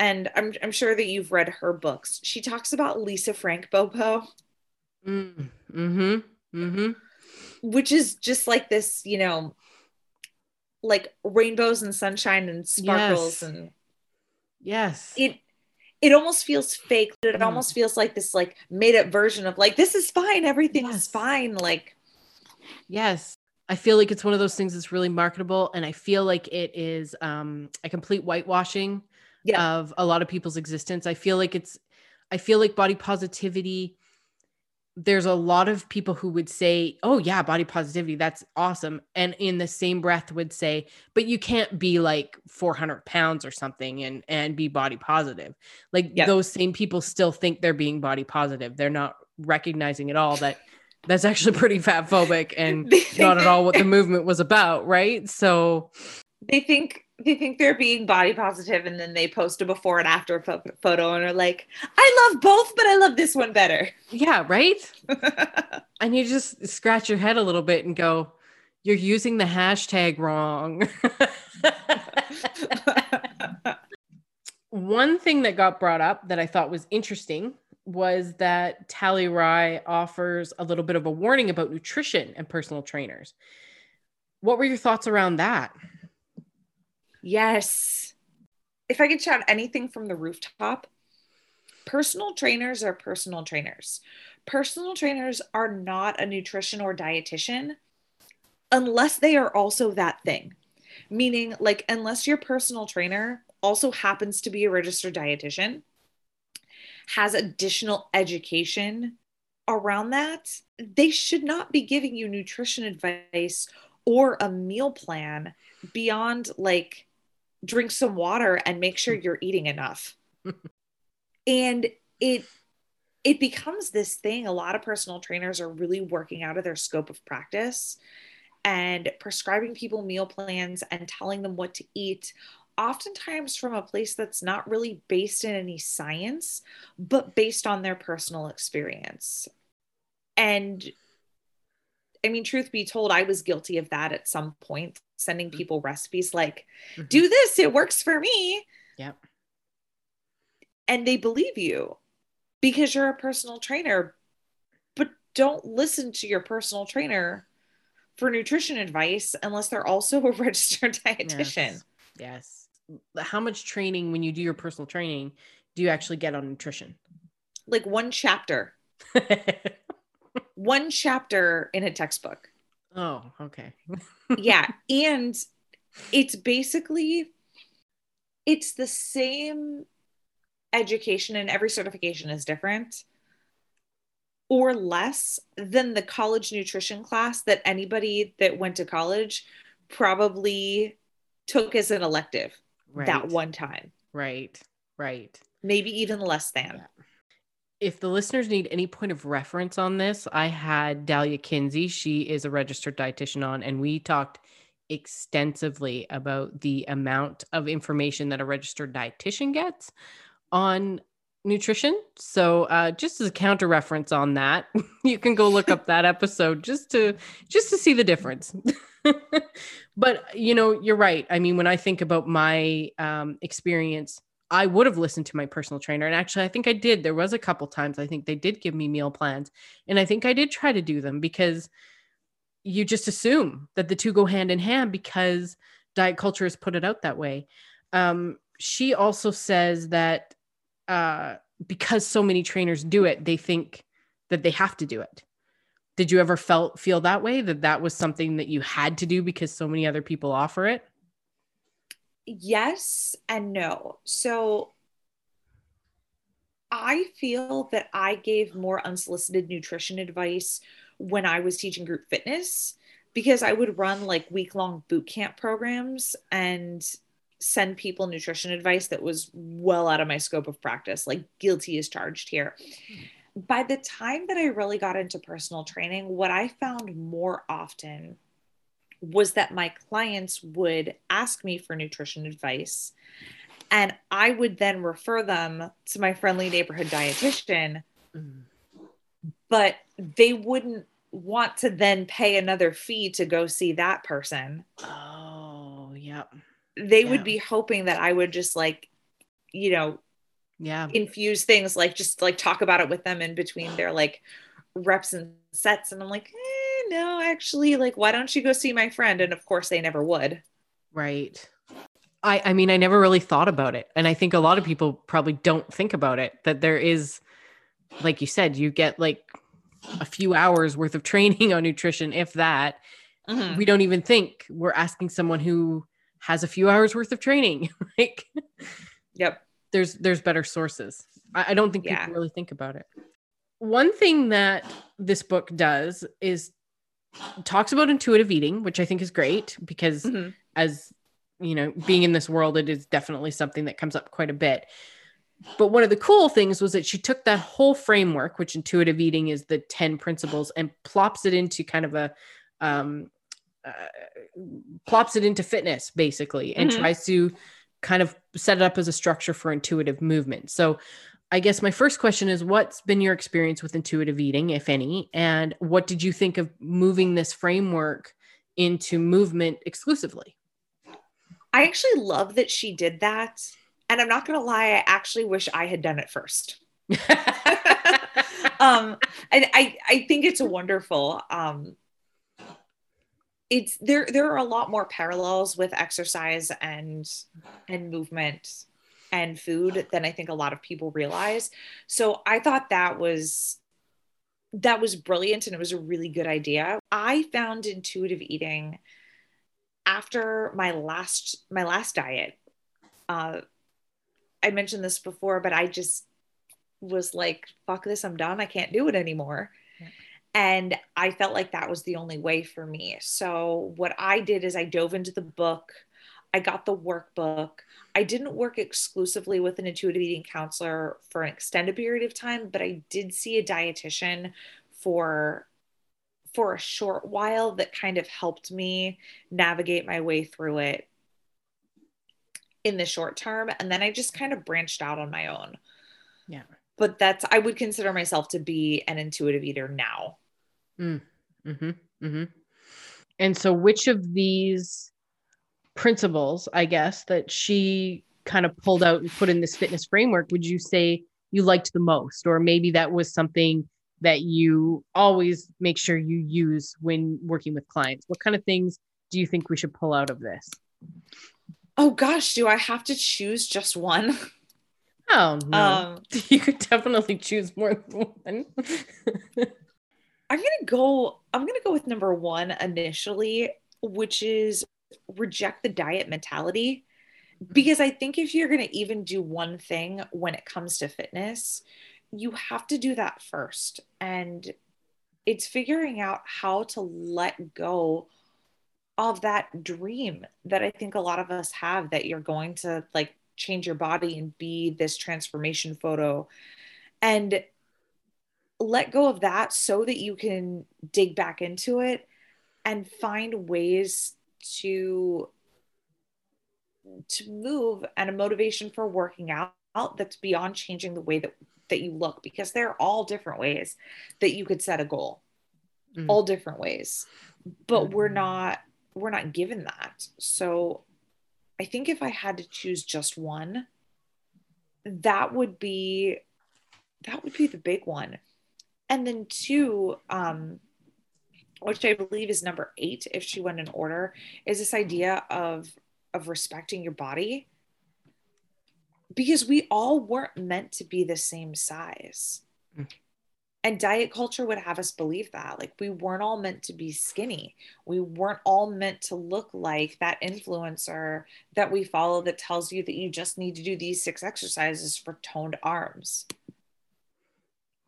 And I'm, I'm sure that you've read her books. She talks about Lisa Frank BoPo. Mm, hmm Mm-hmm. Which is just like this, you know, like rainbows and sunshine and sparkles yes. and Yes. It it almost feels fake. It mm. almost feels like this like made up version of like this is fine, everything yes. is fine. Like yes. I feel like it's one of those things that's really marketable and I feel like it is um a complete whitewashing yeah. of a lot of people's existence. I feel like it's I feel like body positivity there's a lot of people who would say, "Oh yeah, body positivity, that's awesome," and in the same breath would say, "But you can't be like 400 pounds or something and and be body positive." Like yep. those same people still think they're being body positive. They're not recognizing at all that that's actually pretty fat phobic and not at all what the movement was about, right? So they think they think they're being body positive and then they post a before and after photo and are like i love both but i love this one better. Yeah right? And you just scratch your head a little bit and go you're using the hashtag wrong. One thing that got brought up that i thought was interesting was that Tally Rye offers a little bit of a warning about nutrition and personal trainers. What were your thoughts around that? Yes. If I could shout anything from the rooftop, personal trainers are personal trainers. Personal trainers are not a nutrition or dietitian unless they are also that thing. Meaning, like, unless your personal trainer also happens to be a registered dietitian, has additional education around that, they should not be giving you nutrition advice or a meal plan beyond like drink some water and make sure mm. you're eating enough. and it it becomes this thing a lot of personal trainers are really working out of their scope of practice and prescribing people meal plans and telling them what to eat oftentimes from a place that's not really based in any science but based on their personal experience and I mean, truth be told, I was guilty of that at some point, sending mm-hmm. people recipes like, mm-hmm. do this, it works for me. Yep. And they believe you because you're a personal trainer, but don't listen to your personal trainer for nutrition advice unless they're also a registered dietitian. Yes. yes. How much training when you do your personal training do you actually get on nutrition? Like one chapter. one chapter in a textbook. Oh, okay. yeah, and it's basically it's the same education and every certification is different or less than the college nutrition class that anybody that went to college probably took as an elective. Right. that one time. Right. Right. Maybe even less than. Yeah. If the listeners need any point of reference on this, I had Dalia Kinsey. She is a registered dietitian on, and we talked extensively about the amount of information that a registered dietitian gets on nutrition. So uh, just as a counter reference on that, you can go look up that episode just to just to see the difference. but you know, you're right. I mean, when I think about my um, experience, I would have listened to my personal trainer, and actually, I think I did. There was a couple times I think they did give me meal plans, and I think I did try to do them because you just assume that the two go hand in hand because diet culture has put it out that way. Um, she also says that uh, because so many trainers do it, they think that they have to do it. Did you ever felt feel that way that that was something that you had to do because so many other people offer it? Yes and no. So I feel that I gave more unsolicited nutrition advice when I was teaching group fitness because I would run like week long boot camp programs and send people nutrition advice that was well out of my scope of practice, like guilty is charged here. Hmm. By the time that I really got into personal training, what I found more often was that my clients would ask me for nutrition advice and I would then refer them to my friendly neighborhood dietitian. Mm. But they wouldn't want to then pay another fee to go see that person. Oh, yep they yeah. would be hoping that I would just like, you know, yeah, infuse things like just like talk about it with them in between their like reps and sets. And I'm like, eh, no, actually, like, why don't you go see my friend? And of course, they never would. Right. I, I mean, I never really thought about it. And I think a lot of people probably don't think about it that there is, like you said, you get like a few hours worth of training on nutrition, if that. Mm-hmm. We don't even think we're asking someone who has a few hours worth of training. like, yep. There's there's better sources. I, I don't think yeah. people really think about it. One thing that this book does is talks about intuitive eating, which I think is great because mm-hmm. as you know, being in this world, it is definitely something that comes up quite a bit. But one of the cool things was that she took that whole framework, which intuitive eating is the 10 principles, and plops it into kind of a um, uh, plops it into fitness basically and mm-hmm. tries to kind of set it up as a structure for intuitive movement. So I guess my first question is what's been your experience with intuitive eating, if any, and what did you think of moving this framework into movement exclusively? I actually love that she did that. And I'm not going to lie, I actually wish I had done it first. um, and I, I think it's wonderful. Um, it's there there are a lot more parallels with exercise and and movement and food than I think a lot of people realize. So I thought that was that was brilliant and it was a really good idea. I found intuitive eating after my last my last diet. Uh I mentioned this before, but I just was like, fuck this, I'm done. I can't do it anymore. And I felt like that was the only way for me. So, what I did is I dove into the book, I got the workbook. I didn't work exclusively with an intuitive eating counselor for an extended period of time, but I did see a dietitian for for a short while that kind of helped me navigate my way through it in the short term and then I just kind of branched out on my own. Yeah but that's I would consider myself to be an intuitive eater now. Mm. hmm hmm And so, which of these principles, I guess, that she kind of pulled out and put in this fitness framework, would you say you liked the most, or maybe that was something that you always make sure you use when working with clients? What kind of things do you think we should pull out of this? Oh gosh, do I have to choose just one? Oh no. Um, you could definitely choose more than one. I'm gonna go, I'm gonna go with number one initially, which is reject the diet mentality. Mm-hmm. Because I think if you're gonna even do one thing when it comes to fitness, you have to do that first. And it's figuring out how to let go of that dream that I think a lot of us have that you're going to like change your body and be this transformation photo and let go of that so that you can dig back into it and find ways to to move and a motivation for working out that's beyond changing the way that that you look because there are all different ways that you could set a goal mm-hmm. all different ways but mm-hmm. we're not we're not given that so i think if i had to choose just one that would be that would be the big one and then two um which i believe is number eight if she went in order is this idea of of respecting your body because we all weren't meant to be the same size. Mm. And diet culture would have us believe that. Like, we weren't all meant to be skinny. We weren't all meant to look like that influencer that we follow that tells you that you just need to do these six exercises for toned arms.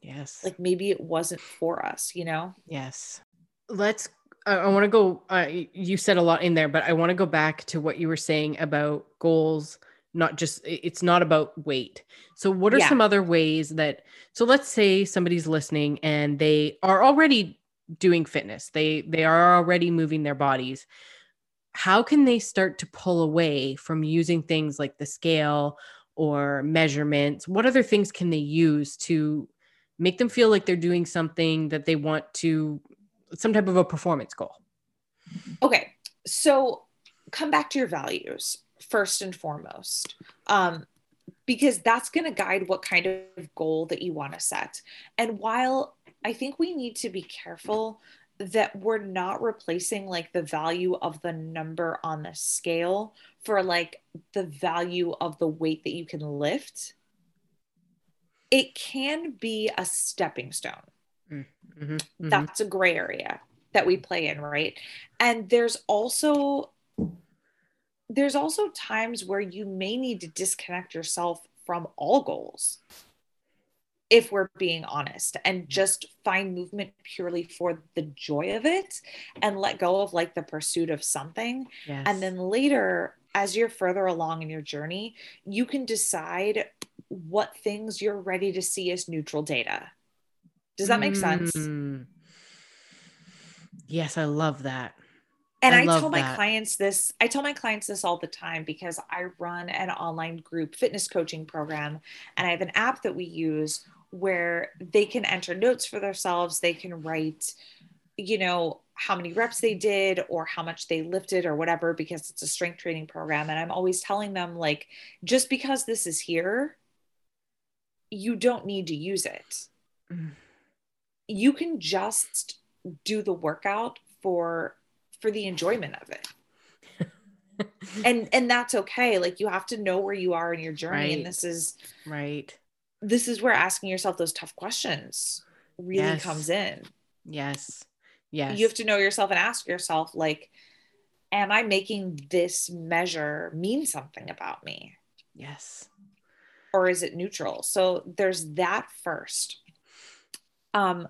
Yes. Like, maybe it wasn't for us, you know? Yes. Let's I, I want to go. Uh, you said a lot in there, but I want to go back to what you were saying about goals. Not just it's not about weight. So, what are yeah. some other ways that? So, let's say somebody's listening and they are already doing fitness. They they are already moving their bodies. How can they start to pull away from using things like the scale or measurements? What other things can they use to make them feel like they're doing something that they want to some type of a performance goal. Okay. So come back to your values first and foremost. Um, because that's going to guide what kind of goal that you want to set. And while I think we need to be careful that we're not replacing like the value of the number on the scale for like the value of the weight that you can lift, it can be a stepping stone. Mm-hmm, mm-hmm. That's a gray area that we play in, right? And there's also there's also times where you may need to disconnect yourself from all goals if we're being honest and just find movement purely for the joy of it and let go of like the pursuit of something yes. and then later as you're further along in your journey you can decide what things you're ready to see as neutral data does that make sense? Mm. Yes, I love that. And I, I tell my that. clients this, I tell my clients this all the time because I run an online group fitness coaching program and I have an app that we use where they can enter notes for themselves. They can write, you know, how many reps they did or how much they lifted or whatever because it's a strength training program. And I'm always telling them, like, just because this is here, you don't need to use it. Mm. You can just do the workout for for the enjoyment of it. And and that's okay. Like you have to know where you are in your journey right. and this is right. this is where asking yourself those tough questions really yes. comes in. Yes. Yes you have to know yourself and ask yourself like am i making this measure mean something about me? Yes or is it neutral? So there's that first. Um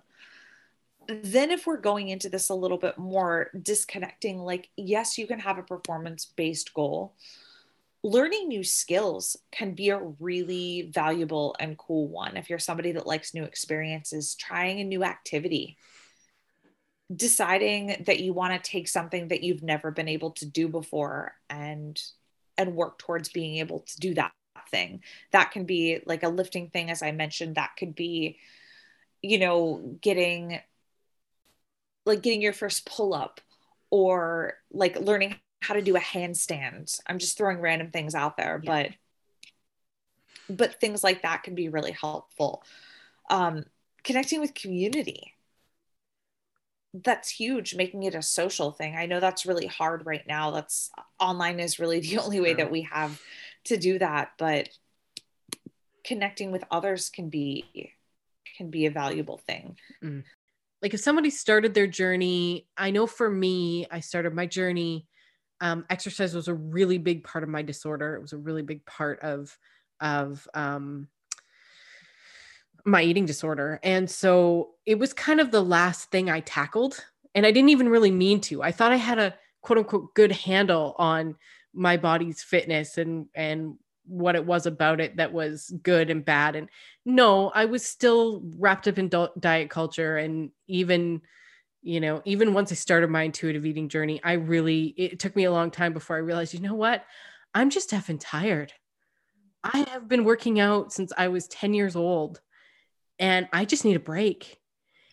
then if we're going into this a little bit more disconnecting like yes you can have a performance based goal. Learning new skills can be a really valuable and cool one. If you're somebody that likes new experiences trying a new activity deciding that you want to take something that you've never been able to do before and and work towards being able to do that thing that can be like a lifting thing as i mentioned that could be you know getting like getting your first pull up or like learning how to do a handstand. I'm just throwing random things out there, yeah. but but things like that can be really helpful. Um, connecting with community. That's huge, making it a social thing. I know that's really hard right now. That's online is really the only way that we have to do that, but connecting with others can be can be a valuable thing. Mm. Like if somebody started their journey i know for me i started my journey um, exercise was a really big part of my disorder. It was a really big part of of um, my eating disorder. And so it was kind of the last thing i tackled and i didn't even really mean to. I thought i had a quote unquote good handle on my body's fitness and and what it was about it that was good and bad. And no i was still wrapped up in diet culture. And even you know even once i started my intuitive eating journey i really it took me a long time before i realized you know what? I'm just effing tired. I have been working out since i was 10 years old and i just need a break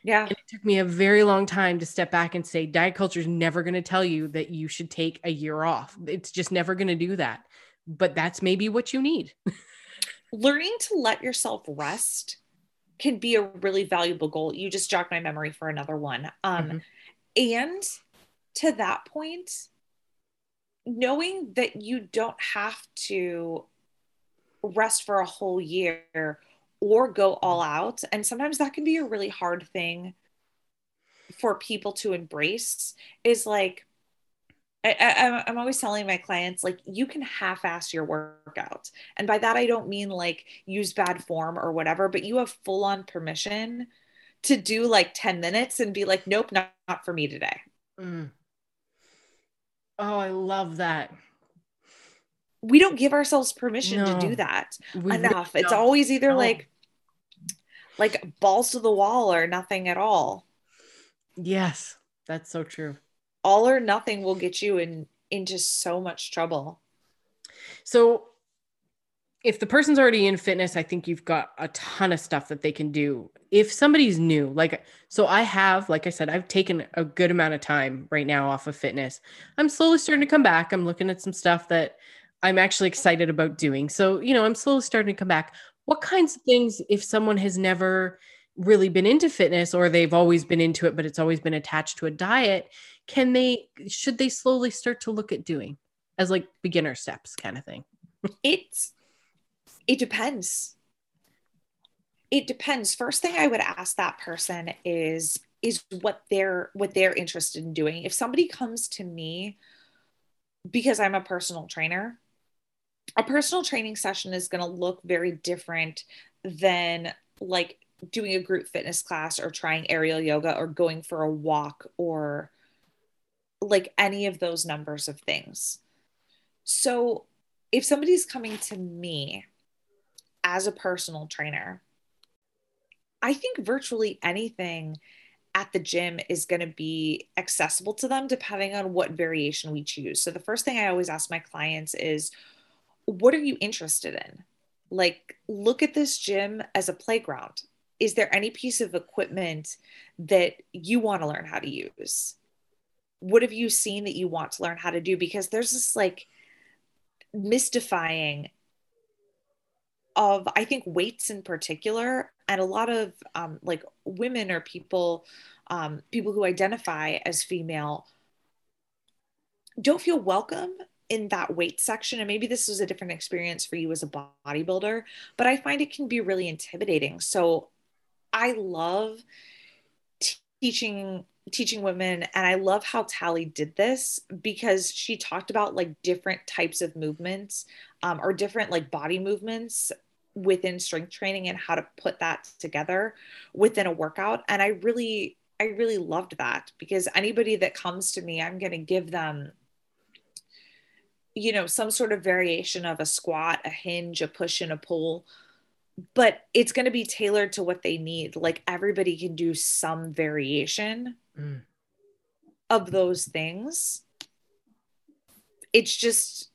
yeah. And it took me a very long time to step back and say, diet culture is never going to tell you that you should take a year off. It's just never going to do that. But that's maybe what you need. Learning to let yourself rest can be a really valuable goal. You just jogged my memory for another one. Um, mm-hmm. And to that point, knowing that you don't have to rest for a whole year or go all out. And sometimes that can be a really hard thing for people to embrace is like, I, am always telling my clients, like, you can half ass your workout. And by that, I don't mean like use bad form or whatever, but you have full on permission to do like 10 minutes and be like, nope, not, not for me today. Mm. Oh, I love that we don't give ourselves permission no, to do that enough. Really it's always either no. like like balls to the wall or nothing at all. Yes, that's so true. All or nothing will get you in into so much trouble. So if the person's already in fitness, I think you've got a ton of stuff that they can do. If somebody's new, like, so I have, like I said, I've taken a good amount of time right now off of fitness. I'm slowly starting to come back. I'm looking at some stuff that I'm actually excited about doing. So, you know, I'm slowly starting to come back. What kinds of things, if someone has never really been into fitness or they've always been into it, but it's always been attached to a diet, can they, should they slowly start to look at doing as like beginner steps kind of thing? it's, it depends. It depends. First thing I would ask that person is, is what they're, what they're interested in doing. If somebody comes to me because I'm a personal trainer, a personal training session is going to look very different than like doing a group fitness class or trying aerial yoga or going for a walk or like any of those numbers of things. So, if somebody's coming to me as a personal trainer, I think virtually anything at the gym is going to be accessible to them depending on what variation we choose. So, the first thing I always ask my clients is, what are you interested in? Like, look at this gym as a playground. Is there any piece of equipment that you want to learn how to use? What have you seen that you want to learn how to do? Because there's this like mystifying of, I think, weights in particular, and a lot of um, like women or people, um, people who identify as female, don't feel welcome in that weight section and maybe this was a different experience for you as a bodybuilder but i find it can be really intimidating. So i love t- teaching teaching women and i love how tally did this because she talked about like different types of movements um, or different like body movements within strength training and how to put that together within a workout. And i really i really loved that because anybody that comes to me i'm going to give them you know, some sort of variation of a squat, a hinge, a push, and a pull, but it's going to be tailored to what they need. Like everybody can do some variation mm. of those things. It's just,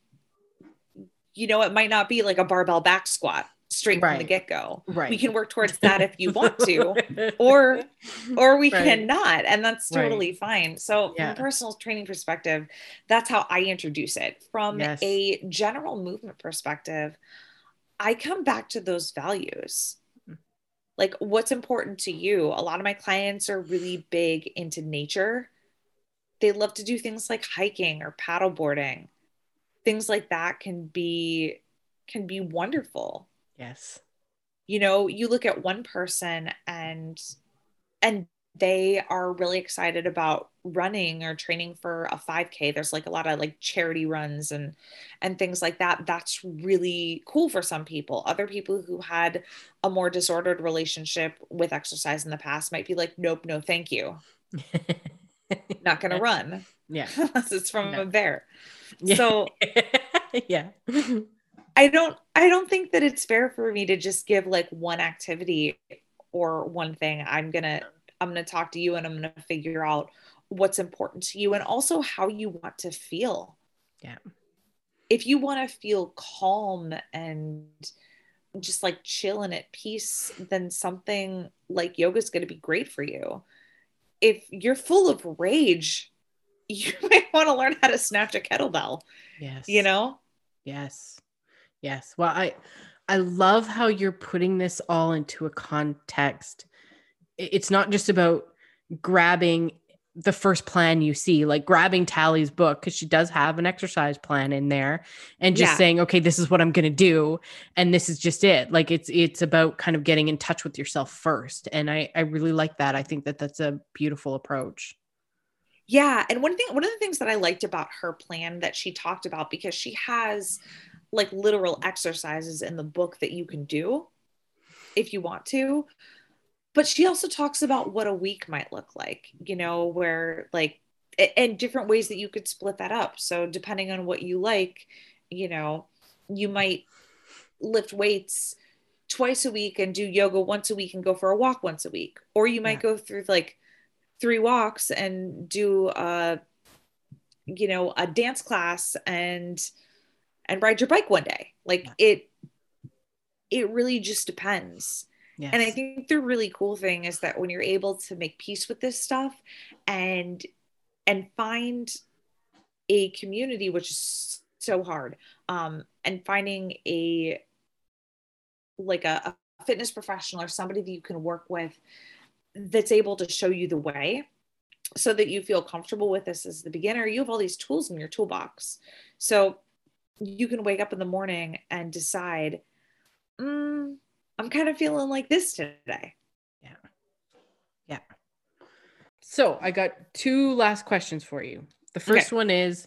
you know, it might not be like a barbell back squat straight right. from the get-go. Right. We can work towards that if you want to, or or we right. cannot. And that's totally right. fine. So yeah. from a personal training perspective, that's how I introduce it. From yes. a general movement perspective, I come back to those values. Like what's important to you? A lot of my clients are really big into nature. They love to do things like hiking or paddleboarding. Things like that can be can be wonderful Yes. You know, you look at one person and and they are really excited about running or training for a 5k there's like a lot of like charity runs and and things like that that's really cool for some people other people who had a more disordered relationship with exercise in the past might be like nope no thank you not going to run. Yeah. Unless it's from No. a bear. Yeah. So yeah. I don't I don't think that it's fair for me to just give like one activity or one thing. I'm going to I'm going to talk to you and I'm going to figure out what's important to you and also how you want to feel. Yeah. If you want to feel calm and just like chill and at peace, then something like yoga is going to be great for you. If you're full of rage, you might want to learn how to snatch a kettlebell, Yes. you know? Yes. Yes. Well, I I love how you're putting this all into a context. It's not just about grabbing the first plan you see, like grabbing Tally's book because she does have an exercise plan in there and just Yeah. saying, "Okay, this is what I'm going to do and this is just it." Like it's it's about kind of getting in touch with yourself first. And I I really like that. I think that that's a beautiful approach. Yeah, and one thing one of the things that I liked about her plan that she talked about because she has like literal exercises in the book that you can do if you want to. But she also talks about what a week might look like, you know, where like and different ways that you could split that up. So depending on what you like, you know, you might lift weights twice a week and do yoga once a week and go for a walk once a week. Or you might Yeah. go through like three walks and do a you know a dance class and and ride your bike one day. Like it it really just depends. Yes. and i think the really cool thing is that when you're able to make peace with this stuff and and find a community which is so hard um and finding a like a, a fitness professional or somebody that you can work with that's able to show you the way so that you feel comfortable with this as the beginner you have all these tools in your toolbox. So you can wake up in the morning and decide mm, i'm kind of feeling like this today Yeah. Yeah. So I got two last questions for you. The first one is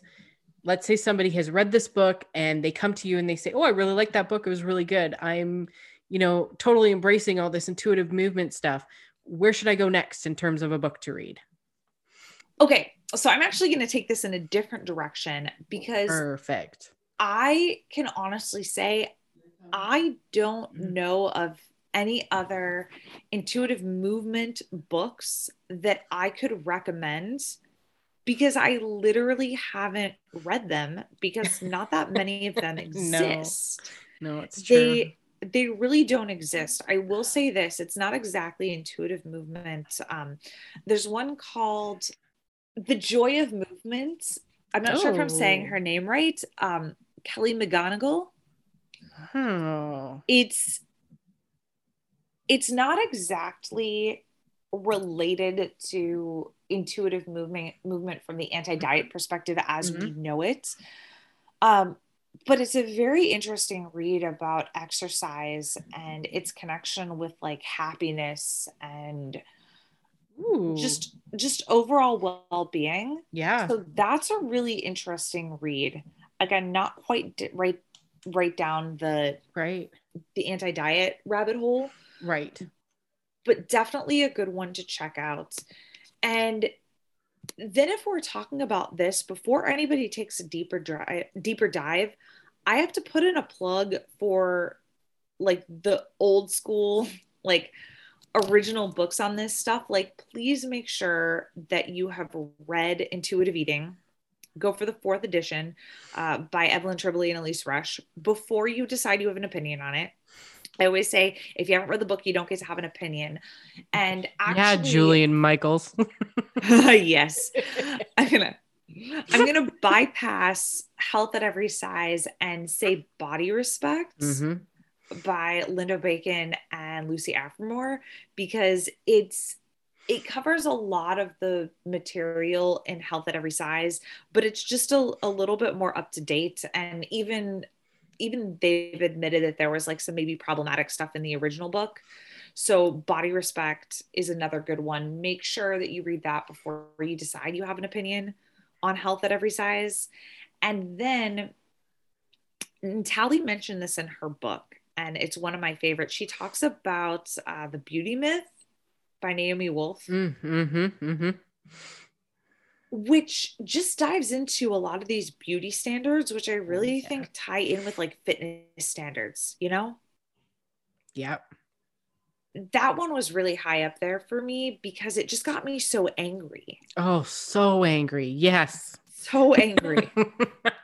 let's say somebody has read this book and they come to you and they say, Oh, I really like that book. It was really good. I'm, you know, totally embracing all this intuitive movement stuff. Where should I go next in terms of a book to read? okay so i'm actually going to take this in a different direction because Perfect. I can honestly say I don't know of any other intuitive movement books that I could recommend because I literally haven't read them because not that many of them exist. No, it's true. They they really don't exist. I will say this, it's not exactly intuitive movement. Um, there's one called The Joy of Movement. I'm not sure if I'm saying Oh. her name right. Um, Kelly McGonigal. oh. It's it's not exactly related to intuitive movement movement from the anti-diet perspective as we know it. Um, but it's a very interesting read about exercise and its connection with like happiness and Ooh. just just overall well-being yeah. so that's a really interesting read again not quite di- right right down the right. the anti-diet rabbit hole Right. but definitely a good one to check out and then if we're talking about this before anybody takes a deeper dive deeper dive i have to put in a plug for like the old school like original books on this stuff like please make sure that you have read intuitive eating go for the fourth edition uh, by evelyn tribole and elyse resch before you decide you have an opinion on it i always say if you haven't read the book you don't get to have an opinion and actually yeah, Jillian Michaels. yes i'm gonna i'm gonna bypass health at every size and say body respect Mhm. by linda bacon and lucy aphramor because it's it covers a lot of the material in health at every size but it's just a, a little bit more up to date. And even even they've admitted that there was like some maybe problematic stuff in the original book. So body respect is another good one. Make sure that you read that before you decide you have an opinion on health at every size. And then Tally mentioned this in her book, and it's one of my favorites. She talks about uh, the beauty myth by Naomi Wolf. Mm, mhm, mhm. which just dives into a lot of these beauty standards, which I really yeah. think tie in with like fitness standards, you know? Yep. That one was really high up there for me because it just got me so angry. Oh, so angry. Yes. So angry.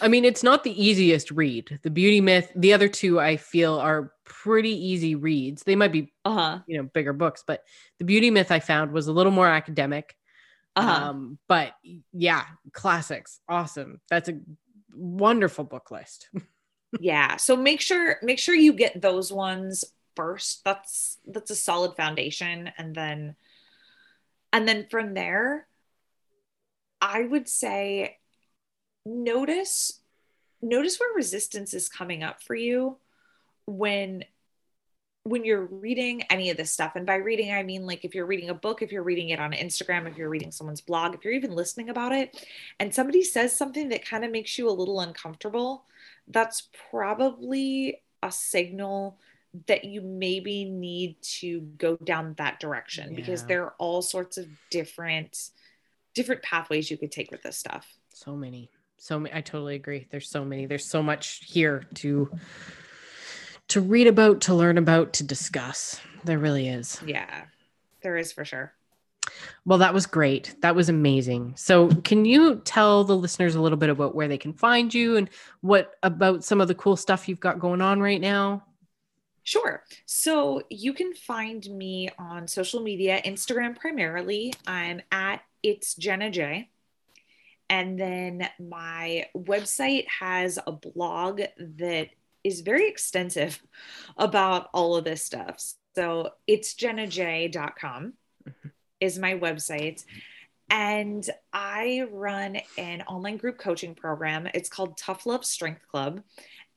I mean, it's not the easiest read. The beauty myth, the other two I feel are pretty easy reads. They might be, uh-huh. you know, bigger books, but the beauty myth I found was a little more academic. Uh-huh. Um, but yeah, classics. Awesome. That's a wonderful book list. yeah. So make sure, make sure you get those ones first. That's, that's a solid foundation. And then, and then from there, I would say notice notice where resistance is coming up for you when when you're reading any of this stuff. And by reading i mean like if you're reading a book if you're reading it on instagram if you're reading someone's blog if you're even listening about it and somebody says something that kind of makes you a little uncomfortable that's probably a signal that you maybe need to go down that direction yeah. because there are all sorts of different different pathways you could take with this stuff. So many so many i totally agree. There's so many there's so much here to to read about to learn about to discuss. There really is. Yeah there is for sure. Well that was great. That was amazing. So can you tell the listeners a little bit about where they can find you and what about some of the cool stuff you've got going on right now? Sure. So you can find me on social media, Instagram primarily. I'm at it's Jenna J. And then my website has a blog that is very extensive about all of this stuff. So it's jennaj.com mm-hmm. is my website. And I run an online group coaching program. It's called Tough Love Strength Club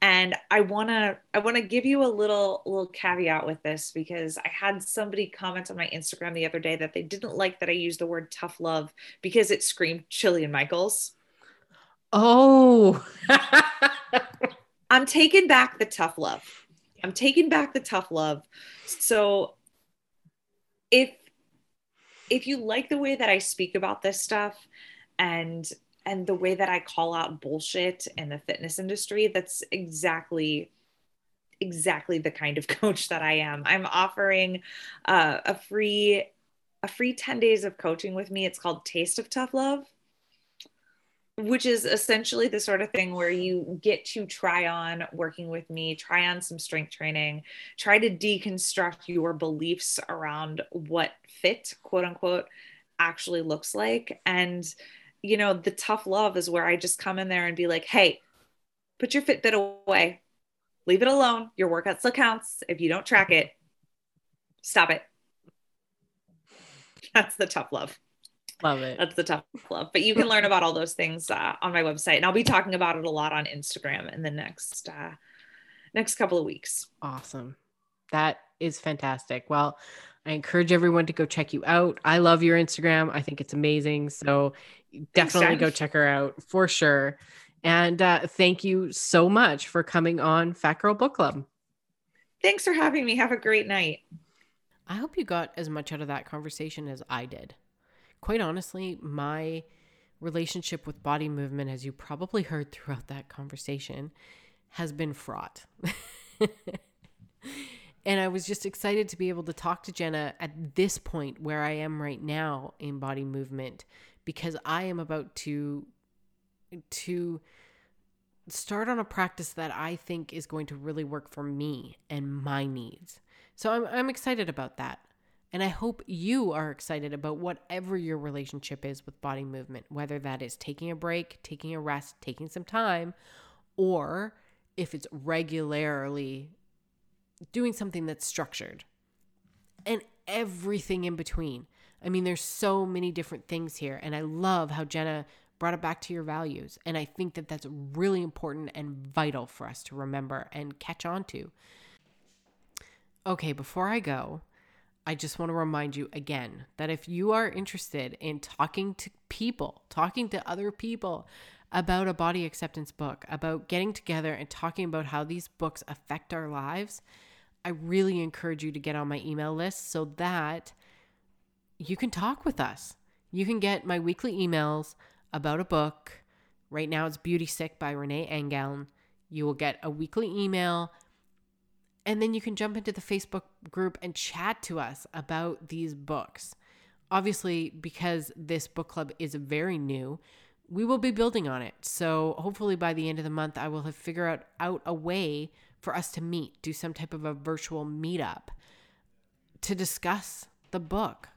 and i want to i want to give you a little little caveat with this because i had somebody comment on my instagram the other day that they didn't like that i used the word tough love because it screamed Jillian Michaels. Oh. I'm taking back the tough love. I'm taking back the tough love. So if if you like the way that i speak about this stuff and and the way that I call out bullshit in the fitness industry, that's exactly exactly the kind of coach that I am. I'm offering uh, a free a free 10 days of coaching with me. It's called Taste of Tough Love, which is essentially the sort of thing where you get to try on working with me, try on some strength training, try to deconstruct your beliefs around what fit, quote unquote, actually looks like and you know, the tough love is where I just come in there and be like, hey, put your Fitbit away, leave it alone. Your workout still counts. If you don't track it, stop it. That's the tough love. Love it. That's the tough love. But you can learn about all those things uh, on my website, and I'll be talking about it a lot on Instagram in the next uh, next couple of weeks. Awesome. That is fantastic. Well, I encourage everyone to go check you out. I love your Instagram. I think it's amazing. So definitely go check her out for sure. And uh, thank you so much for coming on Fat Girl Book Club. Thanks for having me. Have a great night. I hope you got as much out of that conversation as I did. Quite honestly, my relationship with body movement, as you probably heard throughout that conversation, has been fraught. and I was just excited to be able to talk to Jenna at this point where I am right now in body movement because I am about to to start on a practice that I think is going to really work for me and my needs. So I'm I'm excited about that. And I hope you are excited about whatever your relationship is with body movement, whether that is taking a break, taking a rest, taking some time, or if it's regularly doing something that's structured and everything in between. I mean, there's so many different things here. And I love how Jenna brought it back to your values. And I think that that's really important and vital for us to remember and catch on to. Okay, before I go, I just want to remind you again that if you are interested in talking to people, talking to other people about a body acceptance book, about getting together and talking about how these books affect our lives, I really encourage you to get on my email list so that you can talk with us. You can get my weekly emails about a book. Right now it's Beauty Sick by Renee Engeln. You will get a weekly email and then you can jump into the Facebook group and chat to us about these books. Obviously, because this book club is very new, we will be building on it. So hopefully by the end of the month, I will have figured out, out a way for us to meet, do some type of a virtual meetup to discuss the book.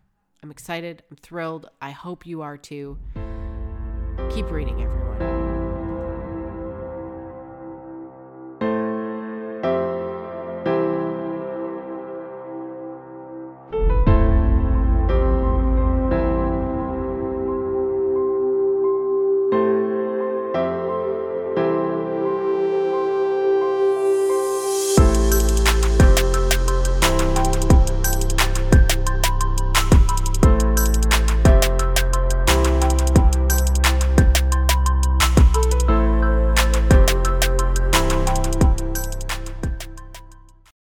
I'm excited. I'm thrilled. I hope you are too. Keep reading, everyone.